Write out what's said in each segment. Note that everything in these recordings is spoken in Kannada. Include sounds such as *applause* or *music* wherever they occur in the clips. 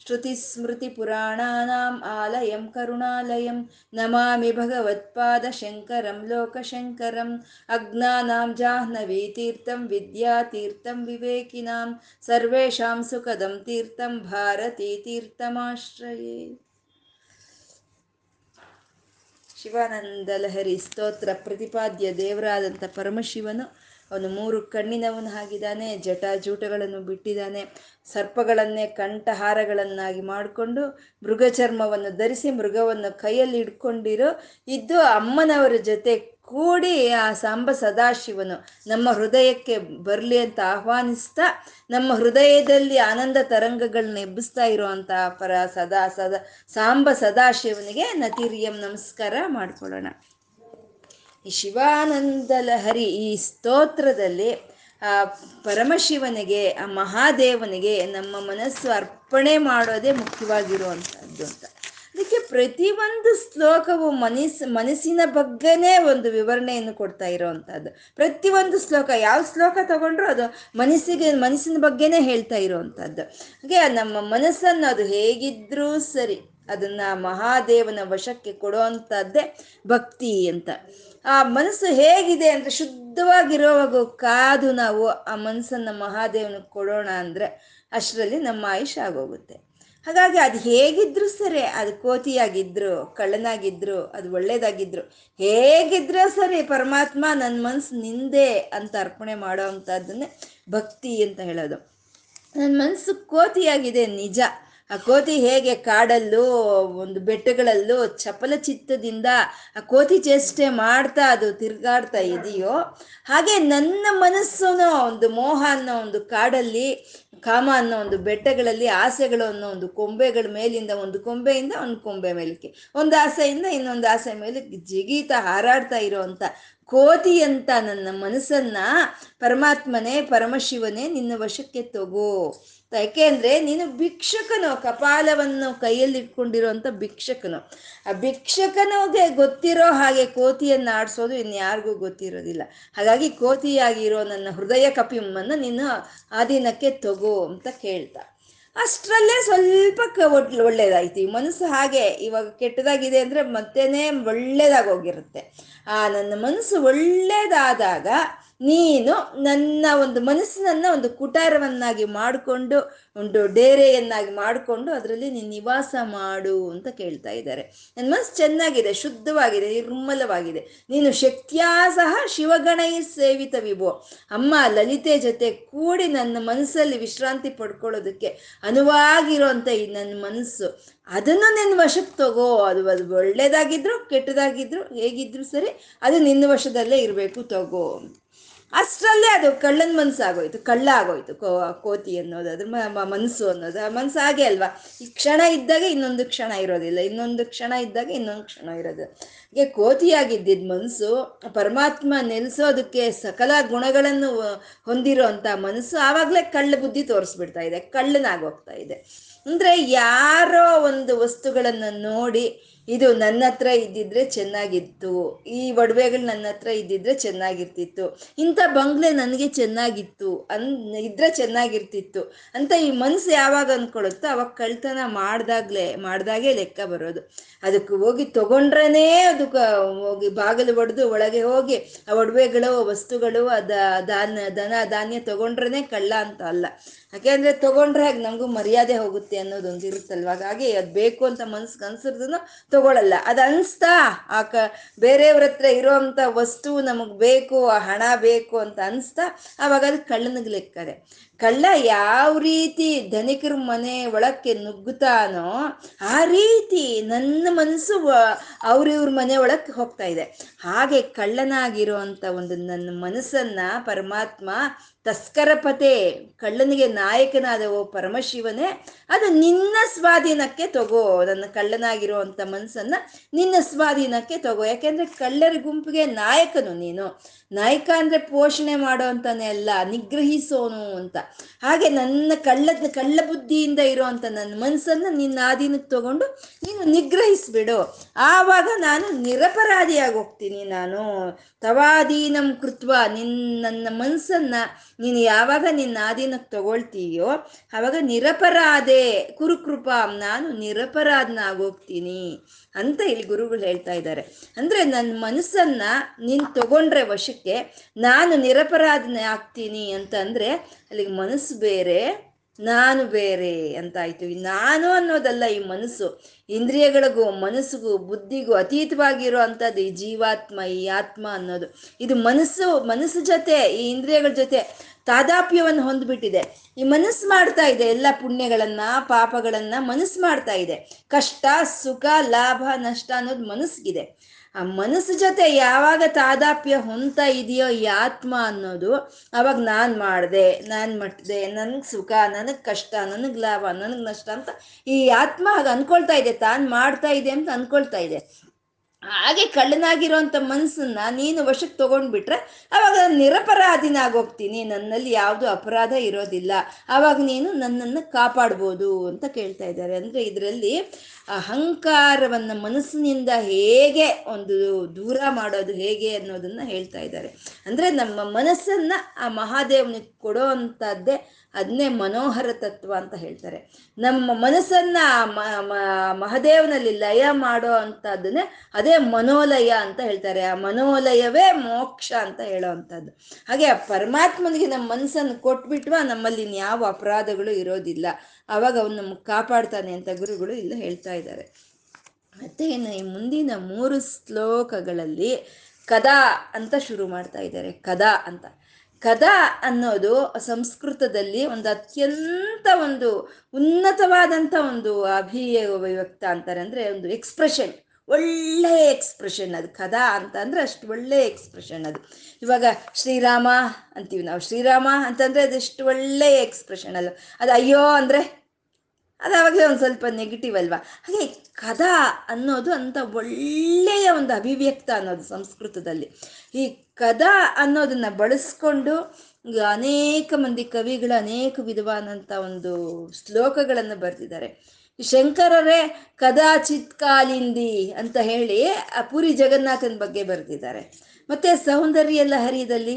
ಪರಬ್ರಹ್ಮ ತಸ್ಮೈ ಶ್ರೀ ಗುರವೇ ನಮಃ श्रुतिस्मृतिपुराणानाम् आलयं करुणालयं नमामि भगवत्पादशङ्करं लोकशङ्करम् अज्ञानां जाह्नवीतीर्थं विद्यातीर्थं विवेकिनां सर्वेषां सुखदं तीर्थं भारतीतीर्थमाश्रये ಶಿವಾನಂದ ಲಹರಿ ಸ್ತೋತ್ರ ಪ್ರತಿಪಾದ್ಯ ದೇವರಾದಂಥ ಪರಮಶಿವನು ಅವನು ಮೂರು ಕಣ್ಣಿನವನು ಆಗಿದ್ದಾನೆ ಜಟಾಜೂಟಗಳನ್ನು ಬಿಟ್ಟಿದ್ದಾನೆ, ಸರ್ಪಗಳನ್ನೇ ಕಂಠಹಾರಗಳನ್ನಾಗಿ ಮಾಡಿಕೊಂಡು ಮೃಗ ಚರ್ಮವನ್ನು ಧರಿಸಿ ಮೃಗವನ್ನು ಕೈಯಲ್ಲಿ ಇಟ್ಕೊಂಡಿರೋ ಇದ್ದು ಅಮ್ಮನವರ ಜೊತೆ ಕೂಡಿ ಆ ಸಾಂಬ ಸದಾಶಿವನು ನಮ್ಮ ಹೃದಯಕ್ಕೆ ಬರಲಿ ಅಂತ ಆಹ್ವಾನಿಸ್ತಾ, ನಮ್ಮ ಹೃದಯದಲ್ಲಿ ಆನಂದ ತರಂಗಗಳನ್ನ ಎಬ್ಬಿಸ್ತಾ ಇರುವಂತಹ ಪರ ಸದಾ ಸದಾ, ಸಾಂಬ ಸದಾಶಿವನಿಗೆ ನತಿರಿಯಂ ನಮಸ್ಕಾರ ಮಾಡ್ಕೊಳ್ಳೋಣ. ಈ ಶಿವಾನಂದ ಲಹರಿ ಈ ಸ್ತೋತ್ರದಲ್ಲಿ, ಆ, ಪರಮಶಿವನಿಗೆ, ಆ ಮಹಾದೇವನಿಗೆ ನಮ್ಮ ಮನಸ್ಸು ಅರ್ಪಣೆ ಮಾಡೋದೇ ಮುಖ್ಯವಾಗಿರುವಂಥದ್ದು ಅಂತ. ಅದಕ್ಕೆ ಪ್ರತಿಯೊಂದು ಶ್ಲೋಕವು ಮನಸ್ ಮನಸ್ಸಿನ ಬಗ್ಗೆನೇ ಒಂದು ವಿವರಣೆಯನ್ನು ಕೊಡ್ತಾ ಇರೋವಂಥದ್ದು. ಪ್ರತಿಯೊಂದು ಶ್ಲೋಕ, ಯಾವ ಶ್ಲೋಕ ತಗೊಂಡ್ರು ಅದು ಮನಸ್ಸಿಗೆ, ಮನಸ್ಸಿನ ಬಗ್ಗೆನೇ ಹೇಳ್ತಾ ಇರೋವಂಥದ್ದು. ಹಾಗೆ ನಮ್ಮ ಮನಸ್ಸನ್ನು ಅದು ಹೇಗಿದ್ರೂ ಸರಿ, ಅದನ್ನ ಮಹಾದೇವನ ವಶಕ್ಕೆ ಕೊಡುವಂಥದ್ದೇ ಭಕ್ತಿ ಅಂತ. ಆ ಮನಸ್ಸು ಹೇಗಿದೆ ಅಂದ್ರೆ ಶುದ್ಧವಾಗಿರೋವಾಗ ಕಾದು ನಾವು ಆ ಮನಸ್ಸನ್ನು ಮಹಾದೇವನಿಗೆ ಕೊಡೋಣ ಅಂದ್ರೆ ಅಷ್ಟರಲ್ಲಿ ನಮ್ಮ ಆಯುಷ್ ಆಗೋಗುತ್ತೆ. ಹಾಗಾಗಿ ಅದು ಹೇಗಿದ್ರು ಸರಿ, ಅದು ಕೋತಿಯಾಗಿದ್ರು, ಕಳ್ಳನಾಗಿದ್ರು, ಅದು ಒಳ್ಳೇದಾಗಿದ್ರು, ಹೇಗಿದ್ರೂ ಸರಿ ಪರಮಾತ್ಮ ನನ್ನ ಮನಸ್ಸು ನಿಂದೆ ಅಂತ ಅರ್ಪಣೆ ಮಾಡೋ ಅಂಥದ್ದನ್ನೇ ಭಕ್ತಿ ಅಂತ ಹೇಳೋದು. ನನ್ನ ಮನಸ್ಸು ಕೋತಿಯಾಗಿದೆ ನಿಜ. ಆ ಕೋತಿ ಹೇಗೆ ಕಾಡಲ್ಲೂ, ಒಂದು ಬೆಟ್ಟಗಳಲ್ಲೂ ಚಪಲ ಚಿತ್ತದಿಂದ ಆ ಕೋತಿ ಚೇಷ್ಟೆ ಮಾಡ್ತಾ ಅದು ತಿರುಗಾಡ್ತಾ ಇದೆಯೋ, ಹಾಗೆ ನನ್ನ ಮನಸ್ಸು ಒಂದು ಮೋಹ ಅನ್ನೋ ಒಂದು ಕಾಡಲ್ಲಿ, ಕಾಮ ಅನ್ನೋ ಒಂದು ಬೆಟ್ಟಗಳಲ್ಲಿ, ಆಸೆಗಳು ಅನ್ನೋ ಒಂದು ಕೊಂಬೆಗಳ ಮೇಲಿಂದ ಒಂದು ಕೊಂಬೆಯಿಂದ ಒಂದು ಕೊಂಬೆ ಮೇಲಕ್ಕೆ, ಒಂದು ಆಸೆಯಿಂದ ಇನ್ನೊಂದು ಆಸೆ ಮೇಲೆ ಜಿಗೀತ ಹಾರಾಡ್ತಾ ಇರೋವಂಥ ಕೋತಿ ಅಂತ ನನ್ನ ಮನಸ್ಸನ್ನ ಪರಮಾತ್ಮನೇ, ಪರಮಶಿವನೇ ನಿನ್ನ ವಶಕ್ಕೆ ತಗೋ. ಯಾಕೆ ಅಂದ್ರೆ ನೀನು ಭಿಕ್ಷಕನು, ಕಪಾಲವನ್ನು ಕೈಯಲ್ಲಿ ಇಟ್ಕೊಂಡಿರೋಂಥ ಭಿಕ್ಷಕನು. ಆ ಭಿಕ್ಷಕನಿಗೆ ಗೊತ್ತಿರೋ ಹಾಗೆ ಕೋತಿಯನ್ನು ಆಡಿಸೋದು ಇನ್ಯಾರಿಗೂ ಗೊತ್ತಿರೋದಿಲ್ಲ. ಹಾಗಾಗಿ ಕೋತಿಯಾಗಿರೋ ನನ್ನ ಹೃದಯ ಕಪಿಮ್ಮನ್ನು ನೀನು ಆಧೀನಕ್ಕೆ ತಗೋ ಅಂತ ಕೇಳ್ತಾ. ಅಷ್ಟರಲ್ಲೇ ಸ್ವಲ್ಪ ಒಳ್ಳೇದಾಯ್ತು. ಈ ಮನಸ್ಸು ಹಾಗೆ ಇವಾಗ ಕೆಟ್ಟದಾಗಿದೆ ಅಂದರೆ ಮತ್ತೇನೆ ಒಳ್ಳೇದಾಗಿ ಹೋಗಿರುತ್ತೆ. ಆ, ನನ್ನ ಮನಸ್ಸು ಒಳ್ಳೇದಾದಾಗ ನೀನು ನನ್ನ ಒಂದು ಮನಸ್ಸಿನನ್ನ ಒಂದು ಕುಟಾರವನ್ನಾಗಿ ಮಾಡಿಕೊಂಡು, ಒಂದು ಡೇರೆಯನ್ನಾಗಿ ಮಾಡಿಕೊಂಡು ಅದರಲ್ಲಿ ನೀನು ನಿವಾಸ ಮಾಡು ಅಂತ ಕೇಳ್ತಾ ಇದ್ದಾರೆ. ನನ್ನ ಮನಸ್ಸು ಚೆನ್ನಾಗಿದೆ, ಶುದ್ಧವಾಗಿದೆ, ನಿರ್ಮಲವಾಗಿದೆ. ನೀನು ಶಕ್ತಿಯಾ ಸಹ ಶಿವಗಣೈ ಸೇವಿತ ವಿಭೋ. ಅಮ್ಮ ಲಲಿತೆ ಜೊತೆ ಕೂಡಿ ನನ್ನ ಮನಸ್ಸಲ್ಲಿ ವಿಶ್ರಾಂತಿ ಪಡ್ಕೊಳ್ಳೋದಕ್ಕೆ ಅನುವಾಗಿರುವಂಥ ಈ ನನ್ನ ಮನಸ್ಸು. ಅದನ್ನು ನಿನ್ನ ವಶಕ್ಕೆ ತಗೋ. ಅದು ಅದು ಒಳ್ಳೇದಾಗಿದ್ರು ಕೆಟ್ಟದಾಗಿದ್ರು ಹೇಗಿದ್ರು ಸರಿ, ಅದು ನಿನ್ನ ವಶದಲ್ಲೇ ಇರಬೇಕು, ತಗೋ ಅಷ್ಟರಲ್ಲೇ ಅದು ಕಳ್ಳನ ಮನಸ್ಸು ಆಗೋಯ್ತು ಕಳ್ಳ ಆಗೋಯ್ತು ಕೋ, ಕೋತಿ ಅನ್ನೋದು, ಅದ್ರ ಮನಸ್ಸು ಅನ್ನೋದು. ಆ ಮನಸ್ಸು ಹಾಗೆ ಅಲ್ವಾ? ಈ ಕ್ಷಣ ಇದ್ದಾಗ ಇನ್ನೊಂದು ಕ್ಷಣ ಇರೋದಿಲ್ಲ, ಇನ್ನೊಂದು ಕ್ಷಣ ಇದ್ದಾಗ ಇನ್ನೊಂದು ಕ್ಷಣ ಇರೋದು. ಹಾಗೆ ಕೋತಿಯಾಗಿದ್ದಿದ್ದು ಮನಸ್ಸು ಪರಮಾತ್ಮ ನೆಲೆಸೋದಕ್ಕೆ ಸಕಲ ಗುಣಗಳನ್ನು ಹೊಂದಿರೋ ಅಂಥ ಮನಸ್ಸು ಆವಾಗಲೇ ಕಳ್ಳ ಬುದ್ಧಿ ತೋರಿಸ್ಬಿಡ್ತಾ ಇದೆ ಕಳ್ಳನಾಗೋಗ್ತಾ ಇದೆ. ಅಂದರೆ ಯಾರೋ ಒಂದು ವಸ್ತುಗಳನ್ನು ನೋಡಿ ಇದು ನನ್ನ ಹತ್ರ ಇದ್ದಿದ್ರೆ ಚೆನ್ನಾಗಿತ್ತು. ಈ ಒಡವೆಗಳು ನನ್ನ ಹತ್ರ ಇದ್ದಿದ್ರೆ ಚೆನ್ನಾಗಿರ್ತಿತ್ತು. ಇಂಥ ಬಂಗ್ಲೆ ನನಗೆ ಚೆನ್ನಾಗಿತ್ತು. ಅನ್, ಇದ್ರೆ ಚೆನ್ನಾಗಿರ್ತಿತ್ತು. ಅಂತ ಈ ಮನಸ್ಸು ಯಾವಾಗ ಅಂದ್ಕೊಳುತ್ತೋ ಅವಾಗ ಕಳ್ತನ ಮಾಡ್ದಾಗ್ಲೇ, ಮಾಡ್ದಾಗೆ ಲೆಕ್ಕ ಬರೋದು. ಅದಕ್ಕೆ ಹೋಗಿ ತಗೊಂಡ್ರೇ ಅದಕ್ಕೆ ಹೋಗಿ ಬಾಗಿಲು ಒಡೆದು ಒಳಗೆ ಹೋಗಿ ಆ ಒಡವೆಗಳು, ವಸ್ತುಗಳು, ಅದ, ಧಾನ್ಯ, ದನ, ಧಾನ್ಯ ತಗೊಂಡ್ರೇ ಕಳ್ಳ ಅಂತ ಅಲ್ಲ. ಯಾಕೆಂದ್ರೆ ತಗೊಂಡ್ರೆ ಹಾಗೆ ನಮಗೂ ಮರ್ಯಾದೆ ಹೋಗುತ್ತೆ ಅನ್ನೋದೊಂದು ಇರುತ್ತಲ್ವ ಹಾಗಾಗಿ ಅದು ಬೇಕು ಅಂತ ಮನ್ಸಿಗೆ ಅನ್ಸಿರ್ದನು ತಗೊಳಲ್ಲ. ಅದು ಅನಿಸ್ತಾ? ಆ ಕ, ಬೇರೆಯವ್ರ ಹತ್ರ ಇರೋವಂಥ ವಸ್ತು ನಮಗೆ ಬೇಕು, ಆ ಹಣ ಬೇಕು ಅಂತ ಅನ್ಸ್ತಾ? ಆವಾಗ ಅದು ಕಳ್ಳನಿಗೆ ಲೆಕ್ಕದೆ ಕಳ್ಳ ಯಾವ ರೀತಿ ಧನಿಕರ ಮನೆ ಒಳಕ್ಕೆ ನುಗ್ಗುತ್ತಾನೋ ಆ ರೀತಿ ನನ್ನ ಮನಸ್ಸು ಅವ್ರಿವ್ರ ಮನೆ ಒಳಕ್ಕೆ ಹೋಗ್ತಾ ಇದೆ. ಹಾಗೆ ಕಳ್ಳನಾಗಿರುವಂಥ ಒಂದು ನನ್ನ ಮನಸ್ಸನ್ನ ಪರಮಾತ್ಮ ತಸ್ಕರಪತೆ, ಕಳ್ಳನಿಗೆ ನಾಯಕನಾದ ಓ ಪರಮಶಿವನೇ, ಅದು ನಿನ್ನ ಸ್ವಾಧೀನಕ್ಕೆ ತಗೋ. ನನ್ನ ಕಳ್ಳನಾಗಿರುವಂಥ ಮನಸ್ಸನ್ನ ನಿನ್ನ ಸ್ವಾಧೀನಕ್ಕೆ ತಗೋ. ಯಾಕೆಂದ್ರೆ ಕಳ್ಳರ ಗುಂಪಿಗೆ ನಾಯಕನು ನೀನು. ನಾಯಕ ಅಂದ್ರೆ ಪೋಷಣೆ ಮಾಡೋ ಅಂತಾನೆ ಅಲ್ಲ, ನಿಗ್ರಹಿಸೋನು ಅಂತ. ಹಾಗೆ ನನ್ನ ಕಳ್ಳ ಕಳ್ಳ ಬುದ್ಧಿಯಿಂದ ಇರೋವಂಥ ನನ್ನ ಮನಸ್ಸನ್ನ ನಿನ್ನ ಆಧೀನಕ್ಕೆ ತಗೊಂಡು ನೀನು ನಿಗ್ರಹಿಸ್ಬಿಡು. ಆವಾಗ ನಾನು ನಿರಪರಾಧಿಯಾಗಿ ಹೋಗ್ತೀನಿ ನಾನು. ತವಾಧೀನಂ ಕೃತ್ವ, ನಿನ್, ನನ್ನ ಮನಸ್ಸನ್ನ ನೀನು ಯಾವಾಗ ನಿನ್ನ ಆಧೀನಕ್ಕೆ ತಗೊಳ್ತೀಯೋ ಆವಾಗ ನಿರಪರಾಧೆ, ಕುರುಕೃಪ, ನಾನು ನಿರಪರಾಧನಾಗೋಗ್ತೀನಿ. ಅಂತ ಇಲ್ಲಿ ಗುರುಗಳು ಹೇಳ್ತಾ ಇದ್ದಾರೆ. ಅಂದ್ರೆ ನನ್ನ ಮನಸ್ಸನ್ನ ನೀನು ತಗೊಂಡ್ರೆ ವಶಕ್ಕೆ ನಾನು ನಿರಪರಾಧನೆ ಆಗ್ತೀನಿ ಅಂತ ಅಂದ್ರೆ ಅಲ್ಲಿಗೆ ಮನಸ್ಸು ಬೇರೆ ನಾನು ಬೇರೆ ಅಂತ ಆಯ್ತು ಈ ನಾನು ಅನ್ನೋದಲ್ಲ ಈ ಮನಸ್ಸು. ಇಂದ್ರಿಯಗಳಿಗೂ ಮನಸ್ಸಿಗೂ ಬುದ್ಧಿಗೂ ಅತೀತವಾಗಿರೋ ಅಂಥದ್ದು ಈ ಜೀವಾತ್ಮ, ಈ ಆತ್ಮ ಅನ್ನೋದು. ಇದು ಮನಸ್ಸು ಮನಸ್ಸು ಜೊತೆ, ಈ ಇಂದ್ರಿಯಗಳ ಜೊತೆ ತಾದಾಪ್ಯವನ್ನು ಹೊಂದ್ಬಿಟ್ಟಿದೆ. ಈ ಮನಸ್ಸು ಮಾಡ್ತಾ ಇದೆ ಎಲ್ಲ ಪುಣ್ಯಗಳನ್ನ, ಪಾಪಗಳನ್ನ ಮನಸ್ಸು ಮಾಡ್ತಾ ಇದೆ. ಕಷ್ಟ, ಸುಖ, ಲಾಭ, ನಷ್ಟ ಅನ್ನೋದು ಮನಸ್ಸಿಗಿದೆ. ಆ ಮನಸ್ಸು ಜೊತೆ ಯಾವಾಗ ತಾದಾಪ್ಯ ಹೊಂತ ಇದೆಯೋ ಈ ಆತ್ಮ ಅನ್ನೋದು ಅವಾಗ ನಾನು ಮಾಡಿದೆ, ನಾನು ಮಟ್ದೆ ನನಗೆ ಸುಖ, ನನಗೆ ಕಷ್ಟ, ನನಗೆ ಲಾಭ, ನನಗೆ ನಷ್ಟ ಅಂತ ಈ ಆತ್ಮ ಹಾಗೆ ಅನ್ಕೊಳ್ತಾ ಇದೆ, ತಾನು ಮಾಡ್ತಾ ಇದೆ ಅಂತ ಅನ್ಕೊಳ್ತಾ ಇದೆ. ಹಾಗೆ ಕಳ್ಳನಾಗಿರೋಂಥ ಮನಸ್ಸನ್ನ ನೀನು ವಶಕ್ಕೆ ತಗೊಂಡ್ಬಿಟ್ರೆ ಅವಾಗ ನಿರಪರಾಧಿನಾಗೋಗ್ತೀನಿ. ನನ್ನಲ್ಲಿ ಯಾವುದು ಅಪರಾಧ ಇರೋದಿಲ್ಲ. ಆವಾಗ ನೀನು ನನ್ನನ್ನು ಕಾಪಾಡ್ಬೋದು ಅಂತ ಕೇಳ್ತಾ ಇದ್ದಾರೆ. ಅಂದರೆ ಇದರಲ್ಲಿ ಅಹಂಕಾರವನ್ನು ಮನಸ್ಸಿನಿಂದ ಹೇಗೆ ಒಂದು ದೂರ ಮಾಡೋದು ಹೇಗೆ ಅನ್ನೋದನ್ನ ಹೇಳ್ತಾ ಇದ್ದಾರೆ. ಅಂದರೆ ನಮ್ಮ ಮನಸ್ಸನ್ನ ಆ ಮಹಾದೇವನಿಗೆ ಕೊಡೋ ಅದನ್ನೇ ಮನೋಹರ ತತ್ವ ಅಂತ ಹೇಳ್ತಾರೆ. ನಮ್ಮ ಮನಸ್ಸನ್ನ ಮಹದೇವನಲ್ಲಿ ಲಯ ಮಾಡೋ ಅಂತದನ್ನೇ ಅದೇ ಮನೋಲಯ ಅಂತ ಹೇಳ್ತಾರೆ. ಆ ಮನೋಲಯವೇ ಮೋಕ್ಷ ಅಂತ ಹೇಳೋ ಅಂಥದ್ದು. ಹಾಗೆ ಆ ಪರಮಾತ್ಮನಿಗೆ ನಮ್ಮ ಮನಸ್ಸನ್ನು ಕೊಟ್ಬಿಟ್ವ ನಮ್ಮಲ್ಲಿ ಯಾವ ಅಪರಾಧಗಳು ಇರೋದಿಲ್ಲ. ಅವಾಗ ಅವನು ನಮ್ಗೆ ಕಾಪಾಡ್ತಾನೆ ಅಂತ ಗುರುಗಳು ಇಲ್ಲ ಹೇಳ್ತಾ ಇದ್ದಾರೆ. ಮತ್ತೆ ಇನ್ನು ಈ ಮುಂದಿನ ಮೂರು ಶ್ಲೋಕಗಳಲ್ಲಿ ಕದಾ ಅಂತ ಶುರು ಮಾಡ್ತಾ ಇದ್ದಾರೆ. ಕದಾ ಅಂತ. ಕದಾ ಅನ್ನೋದು ಸಂಸ್ಕೃತದಲ್ಲಿ ಒಂದು ಅತ್ಯಂತ ಒಂದು ಉನ್ನತವಾದಂಥ ಒಂದು ಅಭಿವ್ಯಕ್ತ ಅಂತಾರೆ ಅಂದರೆ ಒಂದು ಎಕ್ಸ್ಪ್ರೆಷನ್ ಒಳ್ಳೆಯ ಎಕ್ಸ್ಪ್ರೆಷನ್ ಅದು. ಕದಾ ಅಂತ ಅಂದರೆ ಅಷ್ಟು ಒಳ್ಳೆಯ ಎಕ್ಸ್ಪ್ರೆಷನ್ ಅದು. ಇವಾಗ ಶ್ರೀರಾಮ ಅಂತೀವಿ ನಾವು. ಶ್ರೀರಾಮ ಅಂತಂದರೆ ಅದೆಷ್ಟು ಒಳ್ಳೆಯ ಎಕ್ಸ್ಪ್ರೆಷನ್ ಅಲ್ಲ. ಅದು ಅಯ್ಯೋ ಅಂದರೆ ಅದು ಅವಾಗಲೇ ಒಂದು ಸ್ವಲ್ಪ ನೆಗೆಟಿವ್ ಅಲ್ವಾ? ಹಾಗೆ ಕದಾ ಅನ್ನೋದು ಅಂತ ಒಳ್ಳೆಯ ಒಂದು ಅಭಿವ್ಯಕ್ತ ಅನ್ನೋದು ಸಂಸ್ಕೃತದಲ್ಲಿ. ಈ ಕದಾ ಅನ್ನೋದನ್ನ ಬಳಸ್ಕೊಂಡು ಅನೇಕ ಮಂದಿ ಕವಿಗಳು ಅನೇಕ ವಿಧವಾದಂಥ ಒಂದು ಶ್ಲೋಕಗಳನ್ನು ಬರೆದಿದ್ದಾರೆ. ಶಂಕರರೇ ಕದಾಚಿತ್ ಕಾಲಿಂದಿ ಅಂತ ಹೇಳಿ ಆ ಪುರಿ ಜಗನ್ನಾಥನ ಬಗ್ಗೆ ಬರೆದಿದ್ದಾರೆ. ಮತ್ತೆ ಸೌಂದರ್ಯ ಲಹರಿಯಲ್ಲಿ